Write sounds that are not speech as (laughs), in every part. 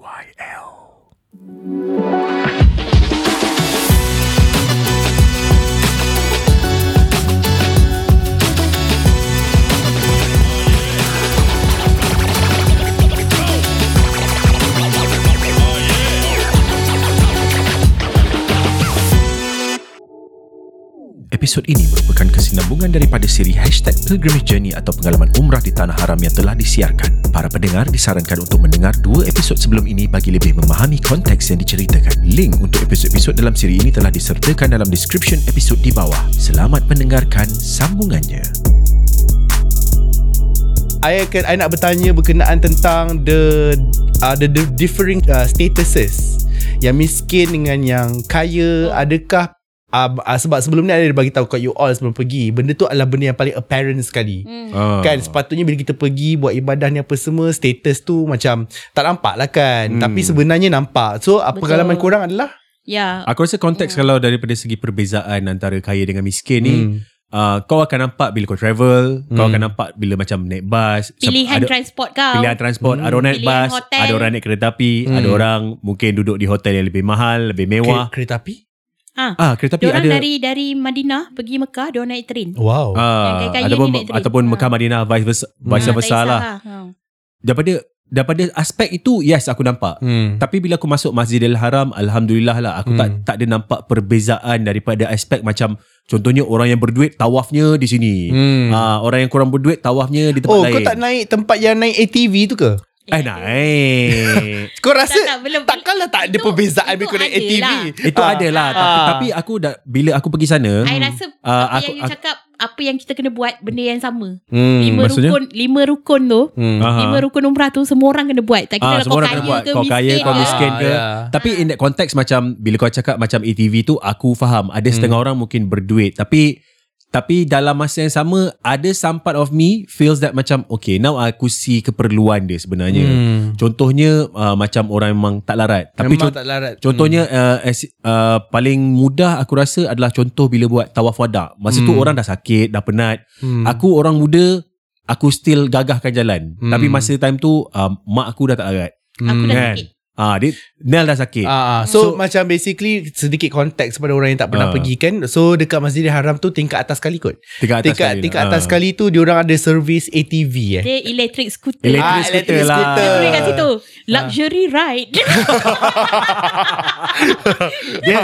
YL. Episod ini merupakan kesinambungan daripada siri hashtag Pilgrimage Journey atau pengalaman umrah di Tanah Haram yang telah disiarkan. Para pendengar disarankan untuk mendengar dua episod sebelum ini bagi lebih memahami konteks yang diceritakan. Link untuk episod-episod dalam siri ini telah disertakan dalam description episod di bawah. Selamat mendengarkan sambungannya. I akan I nak bertanya berkenaan tentang the uh, the, the differing uh, statuses yang miskin dengan yang kaya adakah uh, uh, sebab sebelum ni ada bagi tahu kat you all sebelum pergi benda tu adalah benda yang paling apparent sekali Hmm. Ah. kan sepatutnya bila kita pergi buat ibadah ni apa semua status tu macam tak nampak lah kan Hmm. tapi sebenarnya nampak so Betul. pengalaman korang adalah Ya. Aku rasa konteks kalau daripada segi perbezaan antara kaya dengan miskin ni, Hmm. uh, kau akan nampak bila kau travel, kau Hmm. akan nampak bila macam naik bas, Pilihan ada, transport kau. pilihan transport, Hmm. ada orang naik Pilihan bas, hotel. ada orang naik kereta api, Hmm. ada orang mungkin duduk di hotel yang lebih mahal, lebih mewah. Ke- kereta api Ha. Ah, kereta api ada dari dari Madinah pergi Mekah, dia naik train. wow Ah, ataupun naik train. ataupun Ah. Mekah Madinah vice versa, vice Ah, tak versa kisah lah. Ha. Daripada daripada aspek itu yes aku nampak. hmm. Tapi bila aku masuk Masjidil Haram Alhamdulillah lah Aku tak Hmm. tak ada nampak perbezaan Daripada aspek macam Contohnya orang yang berduit Tawafnya di sini Hmm. Ah, Orang yang kurang berduit Tawafnya di tempat Oh lain kau tak naik tempat yang naik ATV tu ke? Eh naik Kau rasa Tak, tak, belum. Takkanlah tak ada Itu- perbezaan itu bila kau ATV lah. Itu Ah. ada lah tapi, Ah. tapi aku dah Bila aku pergi sana I rasa Ah, apa aku- yang you aku- cakap apa yang kita kena buat benda yang sama. hmm. lima maksudnya? rukun lima rukun tu, Hmm. Aha. lima rukun umrah tu semua orang kena buat. Tak kira Ah, lah kau kaya buat. ke Kau kaya, miskin kau ke. miskin ke. ya. Tapi in that context macam Bila kau cakap macam ATV tu Aku faham Ada setengah orang mungkin berduit Tapi Tapi dalam masa yang sama Ada some part of me Feels that macam Okay now aku see keperluan dia sebenarnya Hmm. Contohnya uh, Macam orang memang tak larat Tapi Memang tak larat. Contohnya uh, as, uh, Paling mudah aku rasa Adalah contoh bila buat tawaf wada Masa tu Hmm. orang dah sakit Dah penat Hmm. Aku orang muda Aku still gagahkan jalan Hmm. Tapi masa time tu uh, Mak aku dah tak larat Aku dah Kan? sakit. Ah, dia Nel dah sakit. Ah, ah. so, So- macam basically sedikit konteks kepada orang yang tak pernah Ah. pergi kan. So dekat Masjidil Haram tu tingkat atas sekali kot. tingkat atas tingkat sekali. tingkat Ah. atas sekali tu diorang ada servis ATV eh. Dia electric scooter. Electric Ah, scooter electric lah. scooter. Dia boleh kat situ. Luxury ride. (laughs) Dia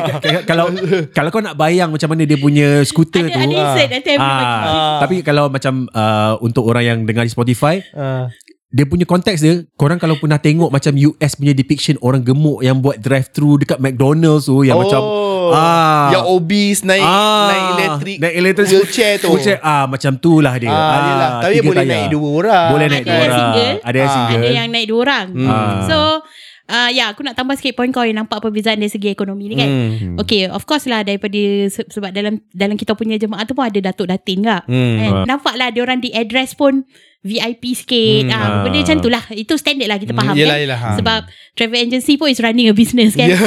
kalau kalau kau nak bayang macam mana dia punya skuter ada tu. ada insert nanti I boleh bagi. Ah, Ah. Tapi kalau macam uh, untuk orang yang dengar di Spotify, Ah. Dia punya konteks dia, korang kalau pernah tengok macam US punya depiction orang gemuk yang buat drive thru dekat McDonald's tu yang oh, macam ah yang obese naik ah, naik elektrik naik electric wheelchair tu. Wheelchair, ah macam tu lah dia. Ah, yelah. Tapi tiga boleh tayar. naik dua orang. Boleh naik Ada dua yang orang. single. Ada yang Ah. single. Ada yang naik dua orang. Hmm. So uh, ya aku nak tambah sikit point kau yang nampak perbezaan dari segi ekonomi ni kan. Hmm. Okay of course lah daripada se- sebab dalam dalam kita punya jemaah tu pun ada datuk datin kak. Hmm. Kan? Ah. Nampak lah dia orang di address pun VIP sikit. Hmm. Ah, Ah. benda macam tu lah. Itu standard lah kita Hmm, faham yelah, kan. yelah, ha. Sebab travel agency pun is running a business kan. Yeah.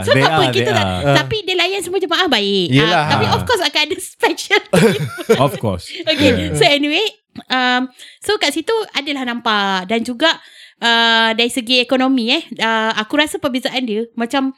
(laughs) so They tak apa are, kita they tak. are. Tapi dia layan semua jemaah baik. Yelah. Ah, tapi of course akan ada (laughs) special. (laughs) Of course. Okay So anyway um, So kat situ Adalah nampak Dan juga uh, Dari segi ekonomi eh uh, Aku rasa perbezaan dia Macam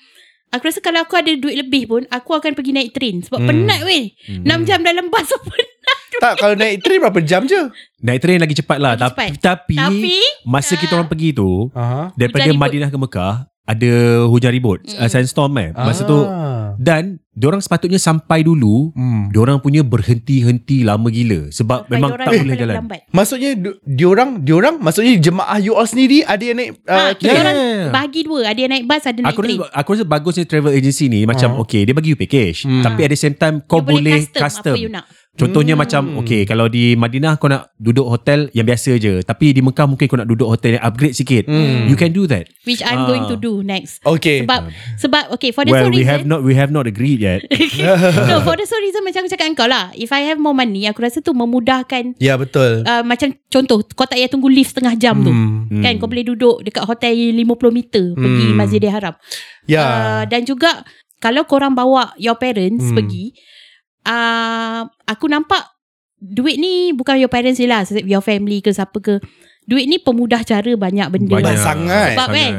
Aku rasa kalau aku ada duit lebih pun Aku akan pergi naik train Sebab Hmm. penat weh 6 jam dalam bas tu penat Tak kalau naik train berapa jam je? Naik train lagi cepat lah. Lagi Tapi, cepat. tapi, Tapi masa kita orang pergi tu, Aha. daripada Hujan ribut. Madinah ke Mekah, ada hujan ribut. Mm. Uh, sandstorm eh. Masa tu, Ah. dan diorang sepatutnya sampai dulu, Hmm. diorang punya berhenti-henti lama gila. Sebab Sampai memang tak boleh jalan. lambat. Maksudnya diorang diorang maksudnya jemaah you all sendiri ada yang naik Ha, uh, kita yeah. orang bahagi dua Ada yang naik bas Ada naik Aku train rasa, aku rasa bagusnya travel agency ni macam Ah. okay dia bagi you package Hmm. tapi at the same time kau Dia boleh custom, custom, Apa you nak Contohnya Hmm. macam okay kalau di Madinah kau nak duduk hotel yang biasa je tapi di Mekah mungkin kau nak duduk hotel yang upgrade sikit. Hmm. You can do that. Which I'm Ah. going to do next Okay. Sebab Sebab okay For the well, sole we reason have not we have not agreed yet. (laughs) no, for the sole reason macam aku cakap dengan kau lah. If I have more money, aku rasa tu memudahkan Ya betul. uh, macam contoh kau tak payah tunggu lift setengah jam tu. Hmm. Kan kau boleh duduk dekat hotel 50 meter pergi Hmm. Masjidil Haram. Ya. Uh, dan juga kalau korang bawa your parents Hmm. pergi uh, aku nampak duit ni bukan your parents je lah, your family ke siapa ke. duit ni pemudah cara banyak benda. Banyak lah. sangat. Sebab kan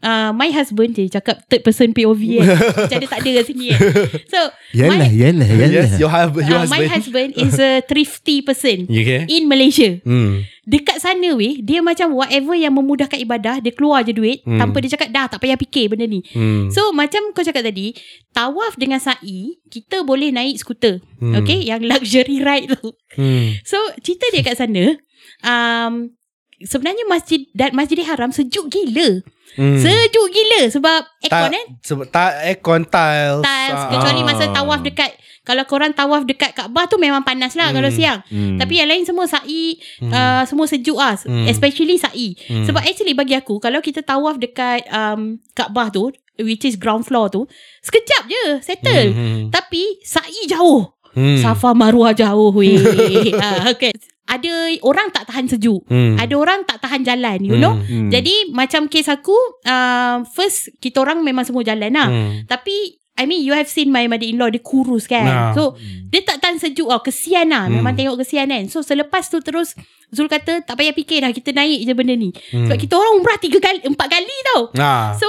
uh, my husband je cakap third person POV kan. (laughs) Macam dia tak ada kat sini kan. So Yalah, my, yalah, yalah. Yes, your, hus- your uh, my husband. husband is a (laughs) thrifty person okay? in Malaysia. Hmm. Dekat sana weh, dia macam whatever yang memudahkan ibadah, dia keluar je duit Hmm. tanpa dia cakap dah tak payah fikir benda ni. Hmm. So macam kau cakap tadi, tawaf dengan sa'i, kita boleh naik skuter. Hmm. Okay, yang luxury ride tu. Hmm. So cerita dia kat sana, um, sebenarnya masjid dan Masjidil Haram sejuk gila. Hmm. Sejuk gila sebab aircon kan. sebab tak aircon tiles. Tiles, Ah. kecuali masa tawaf dekat kalau korang tawaf dekat Kaabah tu memang panas lah Hmm. kalau siang. Hmm. Tapi yang lain semua sa'i uh, semua sejuk ah, Hmm. especially sa'i. Hmm. Sebab actually bagi aku kalau kita tawaf dekat um, Kaabah tu which is ground floor tu, sekejap je settle. Hmm. Tapi sa'i jauh. Hmm. Safa Marwah jauh weh. (laughs) ah, okay. Ada orang tak tahan sejuk. Hmm. Ada orang tak tahan jalan, you know. Hmm. Jadi macam kes aku uh, first kita orang memang semua jalan lah. Hmm. Tapi I mean you have seen my mother-in-law dia kurus kan. Nah. So dia tak tahan sejuk tau. Kesian lah. Memang Hmm. tengok kesian kan. So selepas tu terus Zul kata tak payah fikir dah kita naik je benda ni. Hmm. Sebab kita orang umrah tiga kali, empat kali tau. Ah. So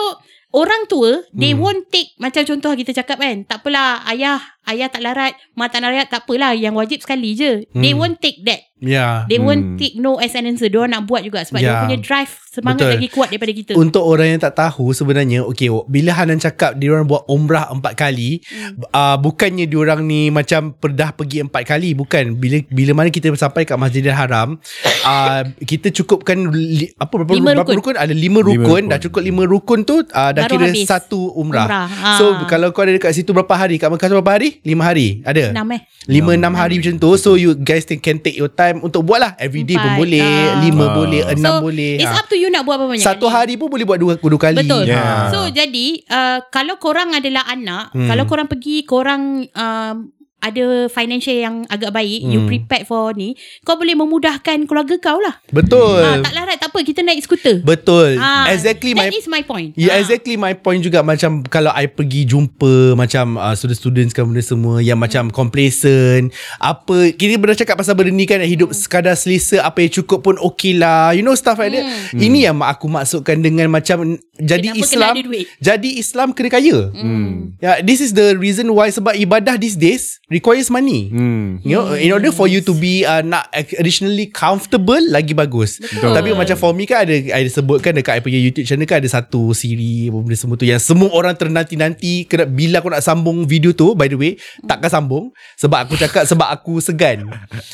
orang tua they Hmm. won't take macam contoh kita cakap kan. Tak apalah ayah ayah tak larat, mak tak larat tak apalah yang wajib sekali je. They Hmm. won't take that. Ya. They Hmm. won't take no as an answer. Diorang nak buat juga sebab Ya. yeah. dia punya drive semangat Betul. lagi kuat daripada kita. Untuk orang yang tak tahu sebenarnya okay, bila Hanan cakap dia orang buat umrah empat kali Hmm. uh, bukannya dia orang ni macam perdah pergi empat kali bukan bila bila mana kita sampai kat Masjidil Haram uh, kita cukupkan li, apa berapa, Lima berapa rukun. rukun ada lima Lima rukun, rukun. dah cukup lima rukun tu uh, dah Baru kira habis. satu umrah, Umrah. Ah. so kalau kau ada dekat situ berapa hari kat Mekah berapa hari lima hari ada Enam eh. Lima enam hari macam tu So you guys can can take your time Untuk buat lah Everyday pun Empat. boleh Ah. Lima Ah. boleh Enam so, boleh It's Ah. up to you nak buat berapa banyak Satu hari pun boleh buat dua, dua kali Betul. Yeah. So jadi uh, kalau korang adalah anak, Hmm. kalau korang pergi korang um, ada financial yang agak baik, hmm. you Hmm. prepared for ni, kau boleh memudahkan keluarga kau lah. Betul Ah, tak larat tak apa, kita naik skuter. Betul Ah, Exactly my That is my point. Yeah, Ah. exactly my point juga Macam kalau I pergi jumpa Macam uh, student-student kan benda semua Yang macam complacent Apa Kita pernah cakap pasal benda ni kan Hidup sekadar selesa Apa yang cukup pun okay lah You know stuff like that Ini yang aku maksudkan dengan macam Jadi Kenapa kena Islam? Jadi Islam kena kaya Hmm. Yeah, this is the reason why sebab ibadah these days requires money. Hmm. You know, in order for you to be uh, nak additionally comfortable lagi bagus. Betul. Tapi macam for me kan ada I sebutkan dekat I punya YouTube channel kan ada satu siri apa benda semua tu yang semua orang ternanti-nanti kena bila aku nak sambung video tu by the way takkan sambung sebab aku cakap sebab aku segan.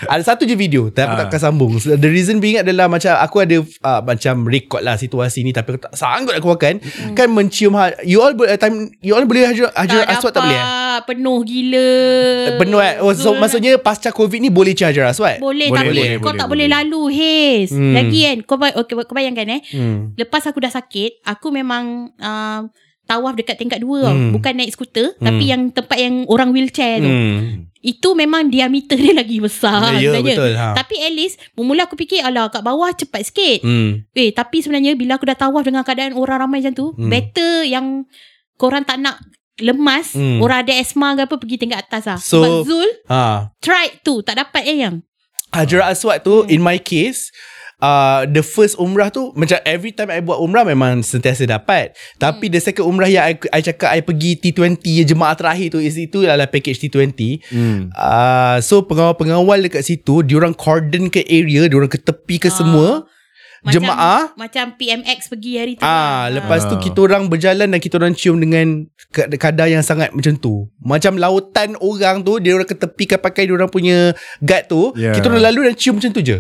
Ada satu je video tapi aku Ah. takkan sambung. So, the reason being adalah macam aku ada uh, macam record lah situasi ni tapi aku tak sanggup nak keluarkan kan mencium ha- you all boleh time you all boleh hajar hajar tak aswad tak boleh eh? Penuh gila. Eh oh, so Zul, maksudnya pasca covid ni boleh cium hajar aswad boleh, Boleh, tapi boleh, kau boleh, tak boleh. boleh lalu Haze. Hmm. Lagi kan kau, ba- okay, kau bayangkan eh. hmm. Lepas aku dah sakit, aku memang uh, tawaf dekat tingkat dua tau. Hmm. Bukan naik skuter, Hmm. tapi yang tempat yang orang wheelchair tu. Hmm. Itu memang diameter (laughs) dia lagi besar Ya sebenarnya. betul ha. Tapi at least Mula aku fikir Alah kat bawah cepat sikit Hmm. Eh tapi sebenarnya Bila aku dah tawaf Dengan keadaan orang ramai macam tu Hmm. Better yang Korang tak nak Lemas Hmm. Orang ada asma ke apa Pergi tingkat atas lah So- Sebab Zul Ha. Tried tu Tak dapat eh yang Hajar aswad tu in my case Uh, the first umrah tu Macam every time I buat umrah Memang sentiasa dapat Tapi the second umrah Yang I, I cakap I pergi T20 yang Jemaah terakhir tu is, Itu adalah package T20 Hmm. uh, So pengawal-pengawal dekat situ Diorang cordon ke area Diorang ke tepi ke Ah. semua macam, Jemaah Macam PMX pergi hari tu Ah, lah. lepas tu Ah. kita orang berjalan dan kita orang cium dengan ka- kadar yang sangat macam tu. Macam lautan orang tu dia orang ketepikan pakai dia orang punya guard tu, Yeah. kita orang lalu dan cium macam tu je.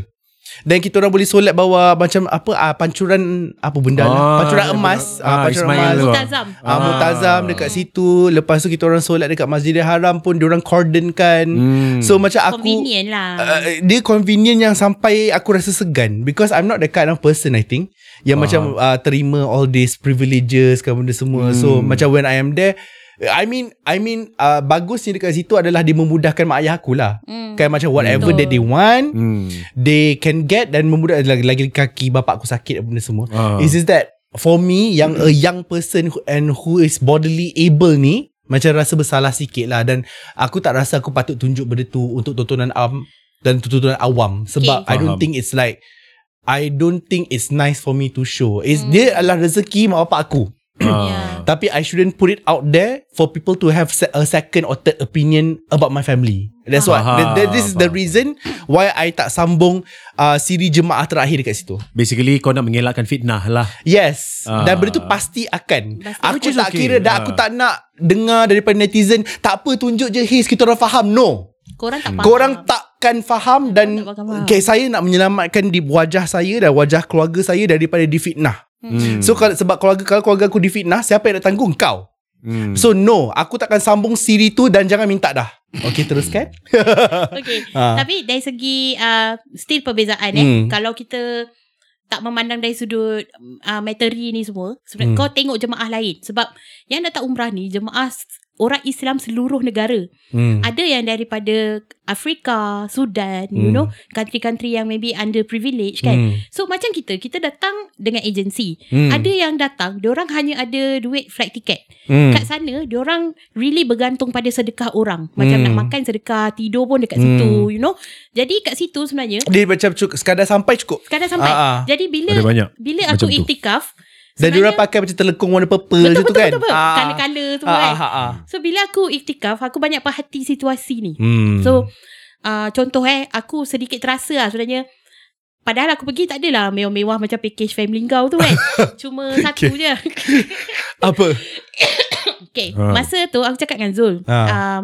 Dan kita orang boleh solat bawah macam apa ah, pancuran apa benda lah. Ah, Pancuran emas, ah, ah, pancuran Ismail emas. tu. Multazam Ah, Ah. Multazam dekat situ Lepas tu kita orang solat Dekat Masjidil Haram pun Diorang cordon kan Hmm. So macam aku Convenient lah uh, Dia convenient yang sampai Aku rasa segan Because I'm not the kind of person I think Yang Ah. macam uh, Terima all these privileges Kan benda semua So Hmm. macam when I am there I mean I mean uh, Bagusnya dekat situ adalah Dia memudahkan mak ayah aku lah Hmm. Kan macam whatever Betul. that they want Hmm. They can get Dan memudahkan lagi, lagi kaki bapak aku sakit Benda semua Ah. It's just that For me Yang a young person who- And who is bodily able ni Macam rasa bersalah sikit lah Dan aku tak rasa Aku patut tunjuk benda tu Untuk tontonan awam Dan tontonan awam Sebab Okay. I don't Faham. think it's like I don't think it's nice for me to show. Is dia adalah rezeki mak bapak aku. Yeah. Tapi I shouldn't put it out there for people to have a second or third opinion about my family. That's why. Faham, Th- th- this is the reason why I tak sambung uh, siri jemaah terakhir dekat situ. Basically kau nak mengelakkan fitnah lah. Yes. Ah. Dan benda tu pasti akan. Pasti. Aku tak okay. kira dah aku Ah. tak nak dengar daripada netizen tak apa tunjuk je his kita orang faham. No. Korang tak faham. Korang takkan faham dan Tak faham. okay, saya nak menyelamatkan di wajah saya dan wajah keluarga saya daripada difitnah. Hmm. So kalau sebab keluarga kalau keluarga aku difitnah, siapa yang nak tanggung kau? Hmm. So no, aku takkan sambung siri tu dan jangan minta dah. Okay teruskan. (laughs) Okay. Ah. Tapi dari segi uh, still perbezaan eh. Hmm. Kalau kita tak memandang dari sudut uh, materi ni semua, sebenarnya Hmm. kau tengok jemaah lain. Sebab yang datang umrah ni jemaah orang Islam seluruh negara. Hmm. Ada yang daripada Afrika, Sudan, you Hmm. know, country-country yang maybe underprivileged kan. Hmm. So macam kita, kita datang dengan agensi. Hmm. Ada yang datang, diorang hanya ada duit flight ticket. Hmm. Kat sana, diorang really bergantung pada sedekah orang. Macam Hmm. nak makan sedekah, tidur pun dekat Hmm. situ, you know. Jadi kat situ sebenarnya, Dia macam cukup, sekadar sampai cukup. sekadar sampai. Ah, ah. Jadi bila bila aku tu. iktikaf, Dan dia orang pakai macam telekung warna purple betul, macam betul, tu kan. betul, betul, Ah, Color-color semua ah, kan. ah, ah. So bila aku iktikaf, aku banyak perhati situasi ni. Hmm. So uh, contoh eh aku sedikit terasa lah sebenarnya Padahal aku pergi tak adalah mewah-mewah macam package family kau tu kan. (laughs) Cuma satu je. (laughs) apa? okay. Ha. Masa tu aku cakap dengan Zul. Ha. Um,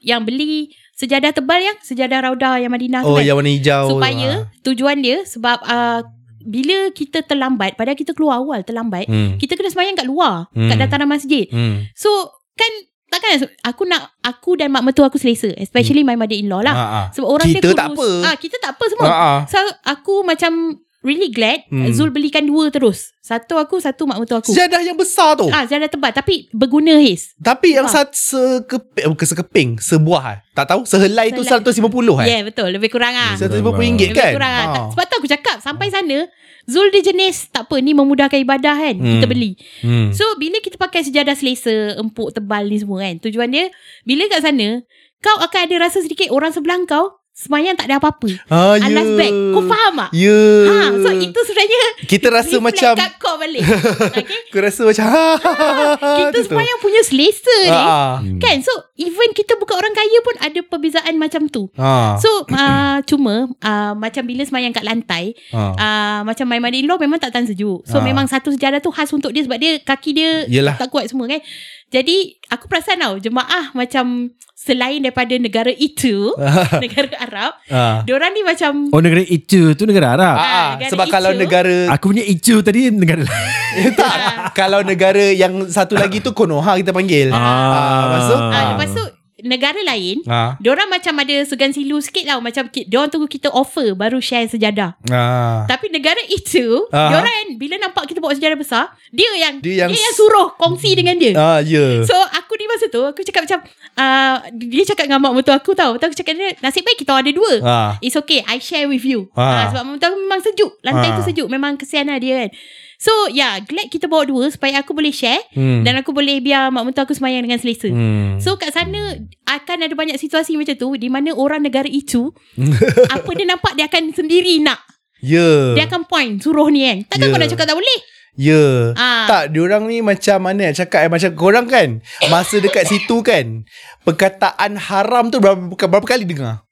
yang beli sejadah tebal yang sejadah Raudah yang Madinah Oh, tu kan. yang warna hijau. Supaya Ah. tujuan dia sebab uh, bila kita terlambat, padahal kita keluar awal terlambat, Hmm. kita kena semayang kat luar, Hmm. kat dataran masjid. Hmm. So kan takkan aku nak aku dan mak mertua aku selesa, especially my mother-in-law lah. Ah, ah. Sebab orang Kita dia kurus. tak apa. Ah, kita tak apa semua. Ah, ah. So aku macam really glad Hmm. hmm. Zul belikan dua terus. Satu aku, satu mak mertua aku. Sejadah yang besar tu. Ah, sejadah tebal tapi berguna his. Tapi yang Ah. satu sekeping, bukan sekeping, sebuah eh. Tak tahu, sehelai tu Sehelai. 150 eh. Yeah, betul. Lebih kurang ah. RM150 Lebih kan? kurang ah. Tak- Sebab tu aku cakap sampai sana Zul dia jenis tak apa ni memudahkan ibadah kan. Hmm. Kita beli. Hmm. So bila kita pakai sejadah selesa, empuk tebal ni semua kan. Tujuan dia bila kat sana kau akan ada rasa sedikit orang sebelah kau semayang tak ada apa-apa. Ah, ya. Alas bag. Kau faham tak? Ya. Ha, so itu sebenarnya Kita rasa reflect macam kat kau balik. (laughs) okay? Aku rasa macam Kita Macam tu. semayang punya selesa ni. Ah, ah. Kan? So even kita bukan orang kaya pun ada perbezaan macam tu. Ah. So uh, (coughs) cuma uh, macam bila semayang kat lantai Ah. uh, macam my mother-in-law memang tak tahan sejuk. So Ah. memang satu sejadah tu khas untuk dia sebab dia kaki dia Yelah. tak kuat semua kan. Jadi aku perasan tau jemaah macam selain daripada negara itu, (laughs) negara Arab, Ah. diorang ni macam Oh negara itu tu negara Arab. Ah, ah. negara Sebab kalau hijau. negara Aku punya itu tadi negara lain. (laughs) tak, kalau negara yang satu lagi tu Konoha kita panggil. Ah. lepas tu? ah, lepas tu negara lain Ah. Diorang macam ada segan silu sikit lah Macam diorang tunggu kita offer Baru share sejadah Ah. Tapi negara itu Aha. Diorang Bila nampak kita bawa sejadah besar Dia yang Dia yang Dia yang suruh Kongsi dengan dia Ah, ya. So aku di masa tu Aku cakap macam uh, Dia cakap dengan mak mertua aku tau tu aku cakap dia Nasib baik kita ada dua Ah. It's okay I share with you Ah. ah. Sebab mak mertua aku memang sejuk Lantai Ah. tu sejuk Memang kesian lah dia kan So yeah Glad kita bawa dua Supaya aku boleh share Hmm. Dan aku boleh biar mak mertua aku semayang dengan selesa Hmm. So kat sana akan ada banyak situasi macam tu di mana orang negara itu (laughs) apa dia nampak dia akan sendiri nak. Ya. Dia akan point suruh ni kan. Takkan Ya. kau nak cakap tak boleh? Ya. Ah. Tak, diorang ni macam mana nak cakap eh, macam korang kan masa dekat situ kan perkataan haram tu berapa, berapa kali dengar?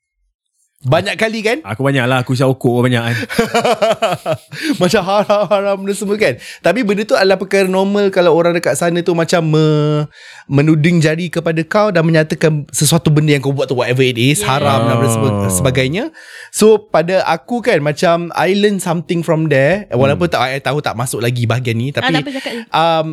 Banyak kali kan? Aku banyak lah Aku isap okok banyak kan (laughs) macam haram-haram dan semua kan. Tapi benda tu adalah perkara normal kalau orang dekat sana tu macam me, menuding jari kepada kau dan menyatakan sesuatu benda yang kau buat tu whatever it is, Yeah. haram dan Oh. sebe- sebagainya. So pada aku kan macam I learn something from there walaupun tak I tahu tak masuk lagi bahagian ni ah, tapi tak apa cakap je. um,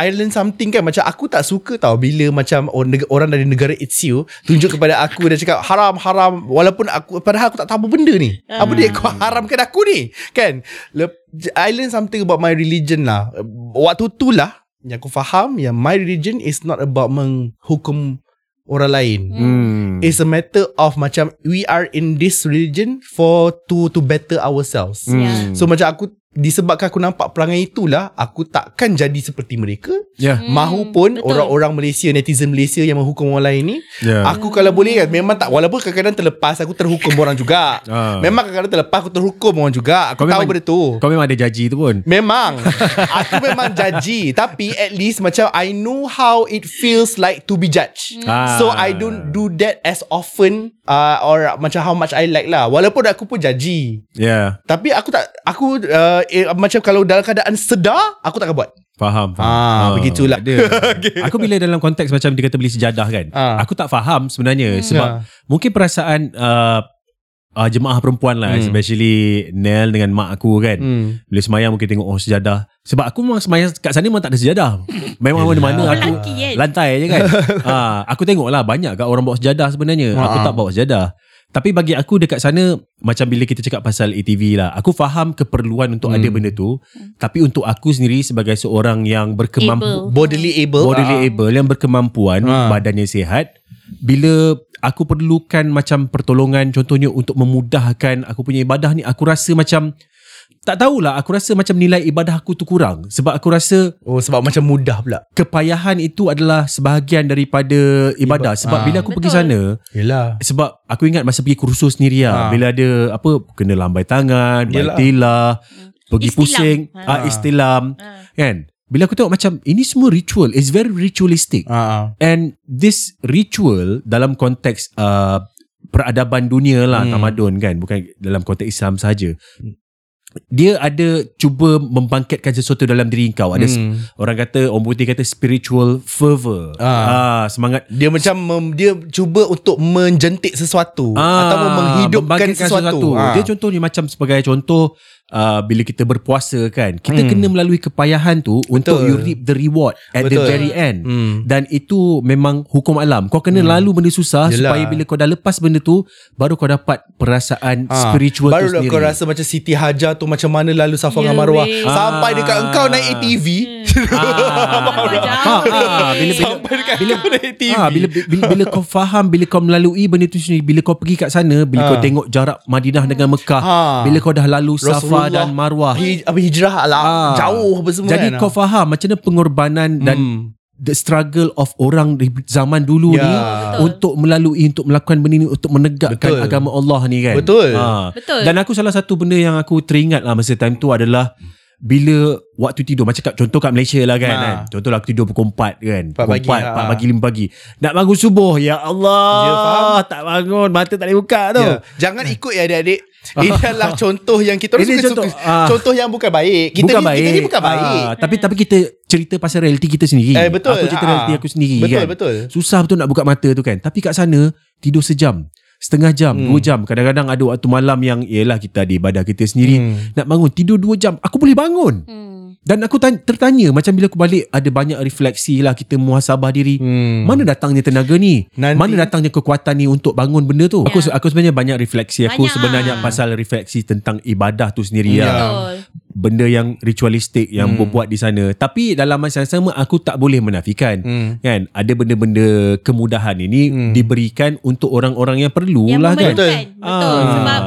I learn something kan Macam aku tak suka tau Bila macam orang, dari negara Itziu Tunjuk kepada aku Dan cakap haram haram Walaupun aku Padahal aku tak tahu apa benda ni Ah. Apa dia kau haramkan aku ni Kan Lep, I learn something about my religion lah Waktu tu lah Yang aku faham Yang my religion is not about Menghukum Orang lain hmm. It's a matter of macam We are in this religion For to to better ourselves Hmm. Yeah. So macam aku disebabkan aku nampak perangai itulah aku takkan jadi seperti mereka Ya. Hmm, mahu pun betul. orang-orang Malaysia netizen Malaysia yang menghukum orang lain ni Ya. aku kalau boleh kan memang tak walaupun kadang-kadang terlepas aku terhukum orang juga (laughs) Ah. memang kadang-kadang terlepas aku terhukum orang juga aku Kau tahu memang- benda tu Kau memang ada janji tu pun. Memang (laughs) Aku memang jaji Tapi at least Macam I know how It feels like To be judged Ah. So I don't do that As often uh, Or macam how much I like lah Walaupun aku pun jaji Ya. Tapi aku tak Aku uh, eh, Macam kalau dalam keadaan sedar Aku takkan buat Faham, faham. Ah, begitulah. Ada. (laughs) (laughs) Aku bila dalam konteks macam dia kata beli sejadah kan. Ah. Aku tak faham sebenarnya sebab Ya. mungkin perasaan uh, uh, jemaah perempuan lah Hmm. especially Nel dengan mak aku kan. hmm. Bila semayang mungkin tengok oh sejadah. Sebab aku memang semayang kat sana memang tak ada sejadah. Memang mana-mana aku lelaki kan? lantai je kan. ha, (laughs) aku tengok lah banyak kat orang bawa sejadah sebenarnya. Aku Ha. tak bawa sejadah. Tapi bagi aku dekat sana macam bila kita cakap pasal ATV lah. Aku faham keperluan untuk Hmm. ada benda tu. Tapi untuk aku sendiri sebagai seorang yang berkemampu Able. Bodily able bodily Ah. able yang berkemampuan, Ha. badannya sihat. Bila aku perlukan macam pertolongan contohnya untuk memudahkan aku punya ibadah ni, aku rasa macam tak tahulah, aku rasa macam nilai ibadah aku tu kurang sebab aku rasa Oh sebab macam mudah pula kepayahan itu adalah sebahagian daripada ibadah Iba- sebab Ah. bila aku pergi Betul. sana Yelah sebab aku ingat masa pergi kursus sendiri Ha. bila ada apa kena lambai tangan, Yelah. baitilah, pergi Istilam. pusing, Ha. ah istilam Ah. kan. Bila aku tengok macam ini semua ritual, it's very ritualistic. Ah, And this ritual dalam konteks uh, peradaban dunia lah Hmm. tamadun kan bukan dalam konteks Islam saja. Dia ada cuba membangkitkan sesuatu dalam diri kau. Ada Hmm. orang kata orang putih kata spiritual fervor. Ah. Ah, semangat Dia macam mem, Dia cuba untuk Menjentik sesuatu Ah, Ataupun menghidupkan membangkitkan sesuatu, Ah. Dia contohnya macam sebagai contoh uh, bila kita berpuasa kan, kita Hmm. kena melalui kepayahan tu untuk Betul. you reap the reward at the Betul. very end. Hmm. Dan itu memang hukum alam. Kau kena Hmm. lalu benda susah Yelah. supaya bila kau dah lepas benda tu baru kau dapat perasaan Ah, spiritual Baru tu lah sendiri. kau rasa macam Siti Hajar tu Macam mana lalu Safa Ya dengan Marwah weh. Sampai Ah. dekat engkau naik ATV jauh. (laughs) Ah, bila bila Sampai dekat bila engkau naik ATV Ah, bila, bila bila kau faham bila kau melalui benda tu sendiri bila kau pergi kat sana bila Ah. kau tengok jarak Madinah dengan Mekah Ah. bila kau dah lalu Safa Rasulullah dan Marwah Hij- apa, Hijrah lah Ah. Jauh apa semua jadi kan kau faham macam mana pengorbanan dan Hmm. the struggle of orang di zaman dulu Ya. ni Betul. untuk melalui untuk melakukan benda ni untuk menegakkan Betul. agama Allah ni kan. Betul. Ha. Betul. Dan aku salah satu benda yang aku teringat lah masa time tu adalah bila waktu tidur macam kat contoh kat Malaysia lah kan, Ha. kan. Contoh lah aku tidur pukul 4 kan. Pukul pagi, 4, ha. 4 pagi 5 pagi. Nak bangun subuh ya Allah. Ya, faham. tak bangun mata tak boleh buka tu. Ya. Jangan ikut ya adik-adik Ini adalah contoh yang kita Ini suka, contoh, suka, ah. contoh yang bukan baik. Kita bukan ni, baik. Kita ni bukan baik. Ah, tapi tapi kita cerita pasal realiti kita sendiri. Eh, betul. Aku cerita Ah. realiti aku sendiri Betul, kan. betul. Susah betul nak buka mata tu kan. Tapi kat sana tidur sejam. Setengah jam, Hmm. dua jam. Kadang-kadang ada waktu malam yang Yelah kita ada ibadah kita sendiri Hmm. Nak bangun Tidur dua jam Aku boleh bangun Hmm. Dan aku tanya, tertanya Macam bila aku balik Ada banyak refleksi lah Kita muhasabah diri Hmm. Mana datangnya tenaga ni Nanti- Mana datangnya kekuatan ni Untuk bangun benda tu Aku Ya. aku sebenarnya banyak refleksi Aku Banyak. sebenarnya pasal refleksi Tentang ibadah tu sendiri Ya. lah Betul. benda yang ritualistik yang Hmm. berbuat di sana. Tapi dalam masa yang sama aku tak boleh menafikan. Hmm. Kan ada benda-benda kemudahan ini Hmm. diberikan untuk orang-orang yang perlu Yang lah kan. memerlukan. Betul. Ah. Sebab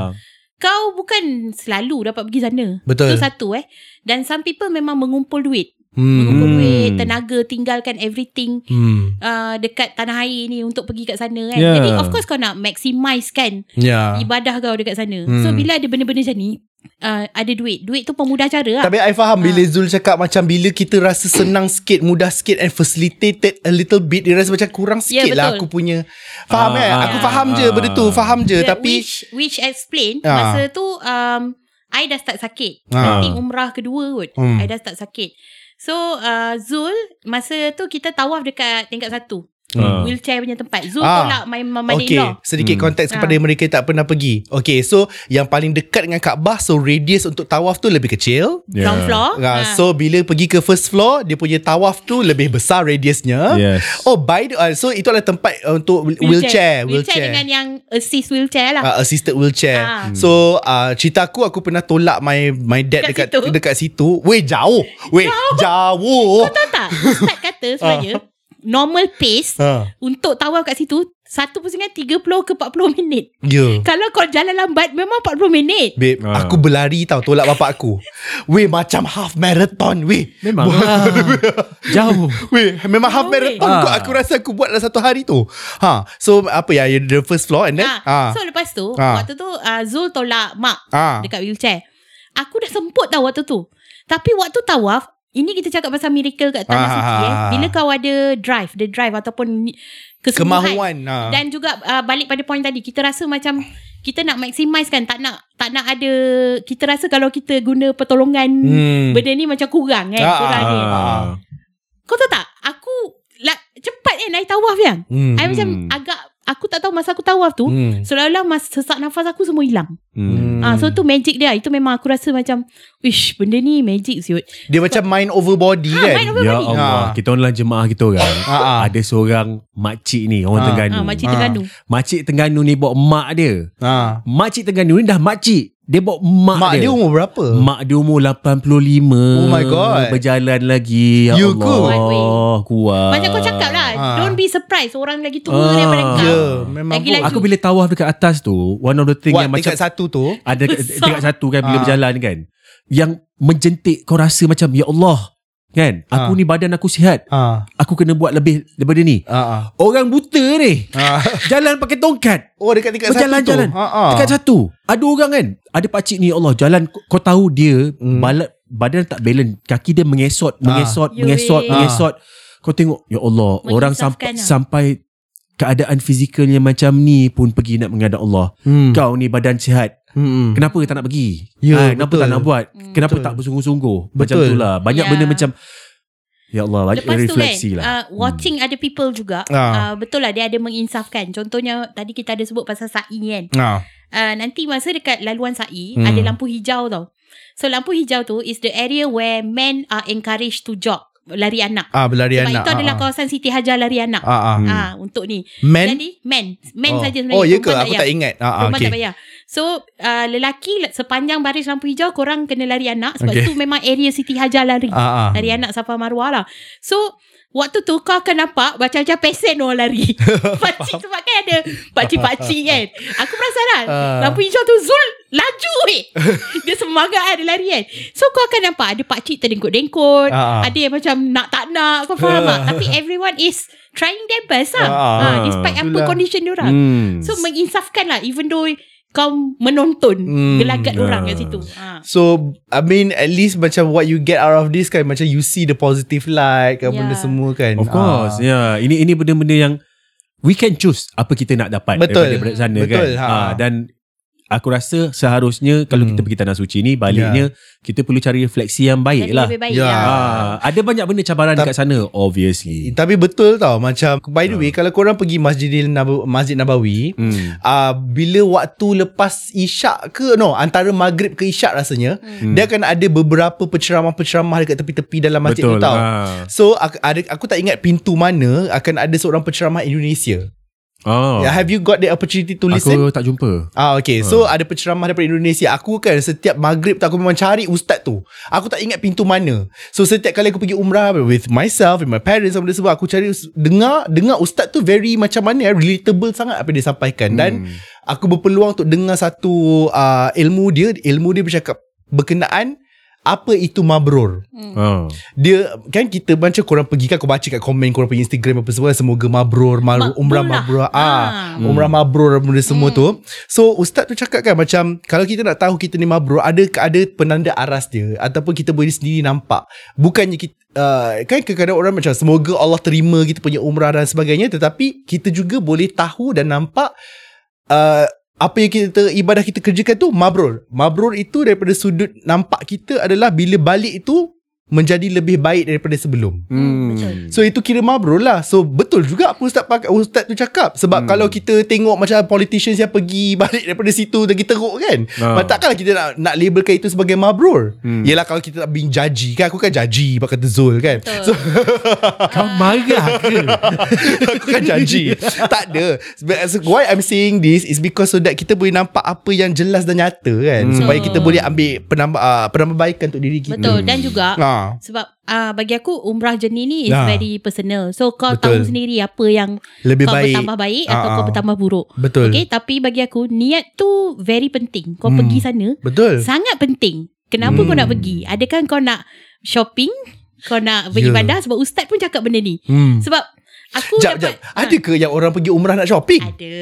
kau bukan selalu dapat pergi sana. Betul. Itu satu eh. Dan some people memang mengumpul duit. Hmm. Mengumpul Hmm. duit, tenaga, tinggalkan everything Hmm. uh, dekat tanah air ni untuk pergi kat sana kan. Ya. Jadi of course kau nak maximize kan Ya. ibadah kau dekat sana. Hmm. So bila ada benda-benda macam ni, uh, ada duit. Duit tu pemudah cara lah. Tapi I faham bila Zul cakap macam bila kita rasa senang sikit, mudah sikit and facilitated a little bit, dia rasa macam kurang sikit Ya, lah aku punya. Faham Ah, kan? ah, Aku ah, faham je ah. benda tu, faham je. Yeah, Tapi which, which explain Ah. masa tu um, I dah start sakit. Ah. I think umrah kedua kot. Hmm. I dah start sakit. So uh, Zul masa tu kita tawaf dekat tingkat satu. Ah. Wheelchair punya tempat. Zul Ah. tolak my my Okay, in-law. sedikit Hmm. konteks kepada Ah. mereka tak pernah pergi. Okay, so yang paling dekat dengan Kaabah, so radius untuk tawaf tu lebih kecil. Yeah. Ground floor. Ah, Ah. So bila pergi ke first floor, dia punya tawaf tu lebih besar radiusnya. Yes. Oh, by the, uh, so itu adalah tempat uh, untuk wheelchair, Wheelchair dengan yang assist wheelchair lah. uh, assisted wheelchair. Ah. So uh, cerita aku aku pernah tolak my my dad Dekat dekat situ? dekat situ. Weh jauh. Weh jauh. Kau tahu tak? Ustaz kata (laughs) sebenarnya normal pace Ha. untuk tawaf kat situ Satu pusingan 30 ke 40 minit. Ya Kalau kau jalan lambat memang 40 minit. Babe Ah. Aku berlari tau Tolak bapak aku Weh macam half marathon Weh Memang lah. Jauh. Weh memang half marathon Ah. kot Aku rasa aku buat dalam satu hari tu ha. So apa ya The first floor and then Ha, ha. So lepas tu Ah. Waktu tu uh, Zul tolak mak Ha. Dekat wheelchair Aku dah semput tau waktu tu Tapi waktu tawaf Ini kita cakap pasal miracle kat Tanah Ah. Suci eh. Bila kau ada drive The drive ataupun ni- Kemahuan ha. Dan juga uh, balik pada point tadi Kita rasa macam Kita nak maximize kan Tak nak tak nak ada Kita rasa kalau kita guna pertolongan Hmm. Benda ni macam kurang kan Ah, Kurang ni Ah. Kau tahu tak Aku like, Cepat kan naik tawaf yang Hmm. I macam agak Aku tak tahu masa aku tawaf tu Hmm. Seolah-olah mas, sesak nafas aku semua hilang. Hmm. Ah, so tu magic dia. Itu memang aku rasa macam, wish benda ni magic siut. Dia macam mind over body Ah, kan mind over Ya body. Allah Ha. Kita orang jemaah kita orang Ha, ha. Ada seorang Makcik ni Orang Ha. Terengganu Ah, makcik Ah. Terengganu. Makcik Terengganu ni Bawa mak dia ha. Makcik Terengganu ni dah makcik Dia bawa mak, Mak dia umur berapa? Mak dia umur 85 Oh my God. Berjalan lagi Ya You Allah good. Kuat Macam kau cakap lah, Ah. don't be surprised orang lagi tua Ah. daripada kau. Ya Memang pun. Aku bila tawaf dekat atas tu One of the thing What yang macam dekat satu tu Ada dekat, Besar. dekat satu kan Bila Ah. berjalan kan Yang menjentik Kau rasa macam Ya Allah Kan Aku Ah. ni badan aku sihat ha. Aku kena buat lebih Daripada ni Ha. ha. Orang buta ni ha. (laughs) Jalan pakai tongkat Oh dekat dekat satu tu Berjalan-jalan ha. ha. Dekat satu Ada orang kan Ada pakcik ni ya Allah Jalan kau- tahu dia Hmm. balat, Badan tak balance Kaki dia mengesot Mengesot Yoi. Mengesot Ah. Mengesot Kau tengok Ya Allah Orang sampai lah. Sampai Keadaan fizikalnya macam ni pun pergi nak menghadap Allah. hmm. Kau ni badan sihat. hmm. Kenapa tak nak pergi? Ya, Ah, kenapa betul. tak nak buat? Hmm. Kenapa Betul. tak bersungguh-sungguh? Macam Betul. tu lah. Banyak Ya. benda macam Ya Allah, banyak Lepas tu kan, refleksi lah. uh, watching other people juga, Ah. uh, betul lah dia ada menginsafkan. Contohnya tadi kita ada sebut pasal sa'i kan. ha. Uh, nanti masa dekat laluan sa'i, Hmm. ada lampu hijau tau. So lampu hijau tu is the area where men are encouraged to jog, lari anak. Ah berlari Sebab anak itu adalah ah, kawasan Siti Hajar lari anak. ah. ah. Hmm. Ah, untuk ni. Men Jadi men, men oh. saja sebenarnya. Oh ya ke Aku tak ingat ah, ah, Perempuan okay. tak payah. So uh, lelaki sepanjang baris lampu hijau korang kena lari anak sebab Okay. itu memang area Siti Hajar lari. ah, ah. Lari anak Safa Marwah lah. So Waktu tu kau akan nampak Macam-macam pesen orang lari (laughs) Pakcik sebab kan ada Pakcik-pakcik kan Aku perasan lah Ah. Lampu hijau tu Zul Laju weh (laughs) Dia semangat ada lari kan So kau akan nampak Ada pakcik terdengkut-dengkut Ah, ah. Ada yang macam Nak tak nak Kau faham tak (laughs) Tapi everyone is Trying their best lah Ah, ah. ha, Despite apa condition diorang Hmm. So menginsafkan lah Even though Kau menonton Hmm, Gelagat orang ah. kat situ ha. So I mean At least macam What you get out of this kan Macam you see the positive light kan, Yeah. Benda semua kan Of course, ya. Yeah. Ini ini benda-benda yang we can choose apa kita nak dapat Betul. daripada sana Betul, kan. ha. Ah, dan aku rasa seharusnya kalau Hmm. kita pergi tanah suci ni baliknya kita perlu cari refleksi yang baik Jadi lah. lebih baik Ya. lah Ah, ada banyak benda cabaran Tapi- dekat sana obviously. Tapi betul tau Macam By the Ah. way Kalau korang pergi Masjidil Nab- Masjid Nabawi Hmm. uh, Bila waktu lepas Isyak ke No Antara Maghrib ke Isyak rasanya Hmm. Dia akan ada beberapa Penceramah-penceramah Dekat tepi-tepi dalam masjid Betul. tu tau Ah. So aku, ada, aku tak ingat pintu mana Akan ada seorang penceramah Indonesia Oh. yeah, Have you got the opportunity to listen? Aku tak jumpa. Ah okay So ada penceramah daripada Indonesia Aku kan setiap maghrib tu Aku memang cari ustaz tu Aku tak ingat pintu mana So setiap kali aku pergi umrah With myself With my parents Sama sebab Aku cari Dengar Dengar ustaz tu very Macam mana eh, Relatable sangat Apa dia sampaikan Dan Hmm. Aku berpeluang untuk dengar satu uh, Ilmu dia Ilmu dia bercakap Berkenaan apa itu mabrur? Oh. Dia Kan kita Macam korang pergi kan Kau baca kat komen Korang pergi Instagram apa semua Semoga mabrur mar, Makbul Umrah mabrur. Ah, Ah. Umrah mabrur Benda semua tu. So ustaz tu cakap kan Macam Kalau kita nak tahu Kita ni mabrur Ada ada penanda aras dia Ataupun kita boleh sendiri nampak. Bukannya kita uh, Kan kadang-kadang orang macam Semoga Allah terima Kita punya umrah dan sebagainya Tetapi Kita juga boleh tahu Dan nampak uh, apa yang kita ibadah kita kerjakan tu mabrur. Mabrur itu daripada sudut nampak kita adalah bila balik itu menjadi lebih baik daripada sebelum. Hmm. betul. So itu kira mabrur lah. So betul juga apa ustaz pakai ustaz tu cakap sebab hmm. kalau kita tengok macam politicians yang pergi balik daripada situ lagi teruk kan. Ah. Ah. Takkanlah kita nak nak labelkan itu sebagai mabrur. Hmm. Hmm. Yalah kalau kita nak being judgy kan aku kan judgy pak kata Zul kan. Betul. So (laughs) Kau marah ke? (laughs) aku kan janji Tak ada so Why I'm saying this Is because so that Kita boleh nampak Apa yang jelas dan nyata kan Hmm. Supaya kita boleh ambil Penambah uh, Penambahbaikan untuk diri kita Betul dan juga Ha. Ha. Sebab uh, bagi aku umrah jenis ni is Ah. very personal. So kau Betul. tahu sendiri apa yang Lebih kau baik. bertambah baik atau Ah, kau ah. bertambah buruk. Betul. Okay, tapi bagi aku niat tu very penting. Kau Hmm. pergi sana Betul. sangat penting. Kenapa Hmm. kau nak pergi? Adakah kau nak shopping? Kau nak beribadah? Sebab ustaz pun cakap benda ni. Hmm. Sebab aku Jap, dapat... jap. Ada ke yang orang pergi umrah nak shopping? Ada.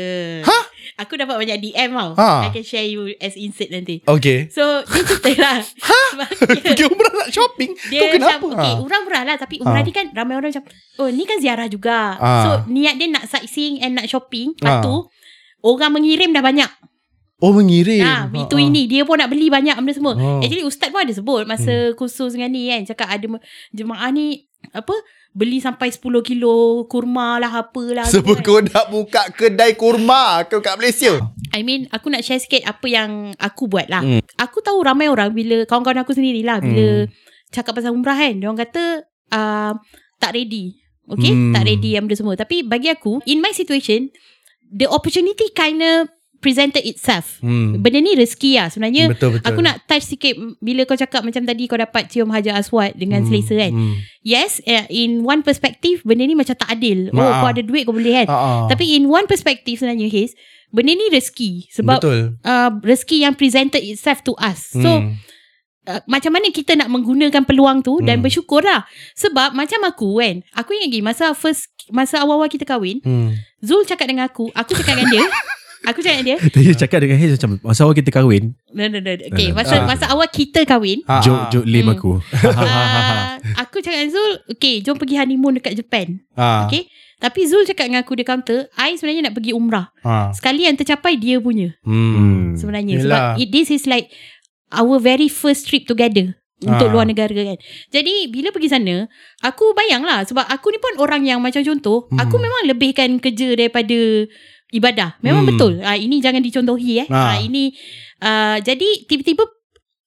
Ha? Aku dapat banyak DM tau. Ha. I can share you as insert nanti. Okay. So, dia cerita lah. (laughs) Ha? (laughs) Pergi umrah nak shopping? Dia tu kenapa? macam Okay Ha. umrah murah lah Tapi umrah Ha. ni kan Ramai orang macam Oh ni kan ziarah juga Ha. So niat dia nak sightseeing And nak shopping Lepas Ha. tu Orang mengirim dah banyak Oh mengirim. Ha, Itu ha. ini Dia pun nak beli banyak benda semua Ha. Actually ustaz pun ada sebut Masa kursus dengan ni kan Cakap ada Jemaah ni Apa Beli sampai 10 kilo Kurma lah Apalah Sebab kan. kau nak buka kedai kurma ke kat Malaysia. I mean Aku nak share sikit Apa yang Aku buat lah Hmm. Aku tahu ramai orang Bila Kawan-kawan aku sendirilah Bila Cakap pasal umrah kan Diorang kata uh, Tak ready Okay Hmm. Tak ready yang benda semua Tapi bagi aku In my situation The opportunity kinda Presented itself Hmm. Benda ni rezeki lah Sebenarnya Betul betul. Aku nak touch sikit Bila kau cakap Macam tadi kau dapat Cium Hajar Aswad Dengan Hmm, selesa kan hmm. Yes uh, In one perspective Benda ni macam tak adil Oh Ma- kau ada duit kau boleh kan ha. Tapi in one perspective sebenarnya Haze Benda ni rezeki Sebab betul. uh, rezeki yang presented itself to us. So Hmm. uh, macam mana kita nak menggunakan peluang tu dan Hmm. bersyukur lah. Sebab macam aku kan, aku ingat lagi masa first masa awal-awal kita kahwin, Hmm. Zul cakap dengan aku, aku cakap dengan dia, (laughs) aku cakap dengan dia, (laughs) Dia cakap dengan Haze macam Masa awal kita kahwin no, no, no. Okay, Ah. masa masa awal kita kahwin, Ha, Jok ha. Jok Hmm. aku uh, (laughs) aku cakap dengan Zul, okay, jom pergi honeymoon dekat Japan. Ha. Okay. Tapi Zul cakap dengan aku di counter, I sebenarnya nak pergi umrah. Ha. Sekali yang tercapai dia punya. Hmm. sebenarnya Yelah. sebab it, this is like our very first trip together untuk Ah. luar negara kan. Jadi bila pergi sana, aku bayang lah sebab aku ni pun orang yang macam contoh, Hmm. aku memang lebihkan kerja daripada ibadah. Memang Hmm. betul. Ah ini jangan dicontohi eh. Ah. Ah ini uh, jadi tiba-tiba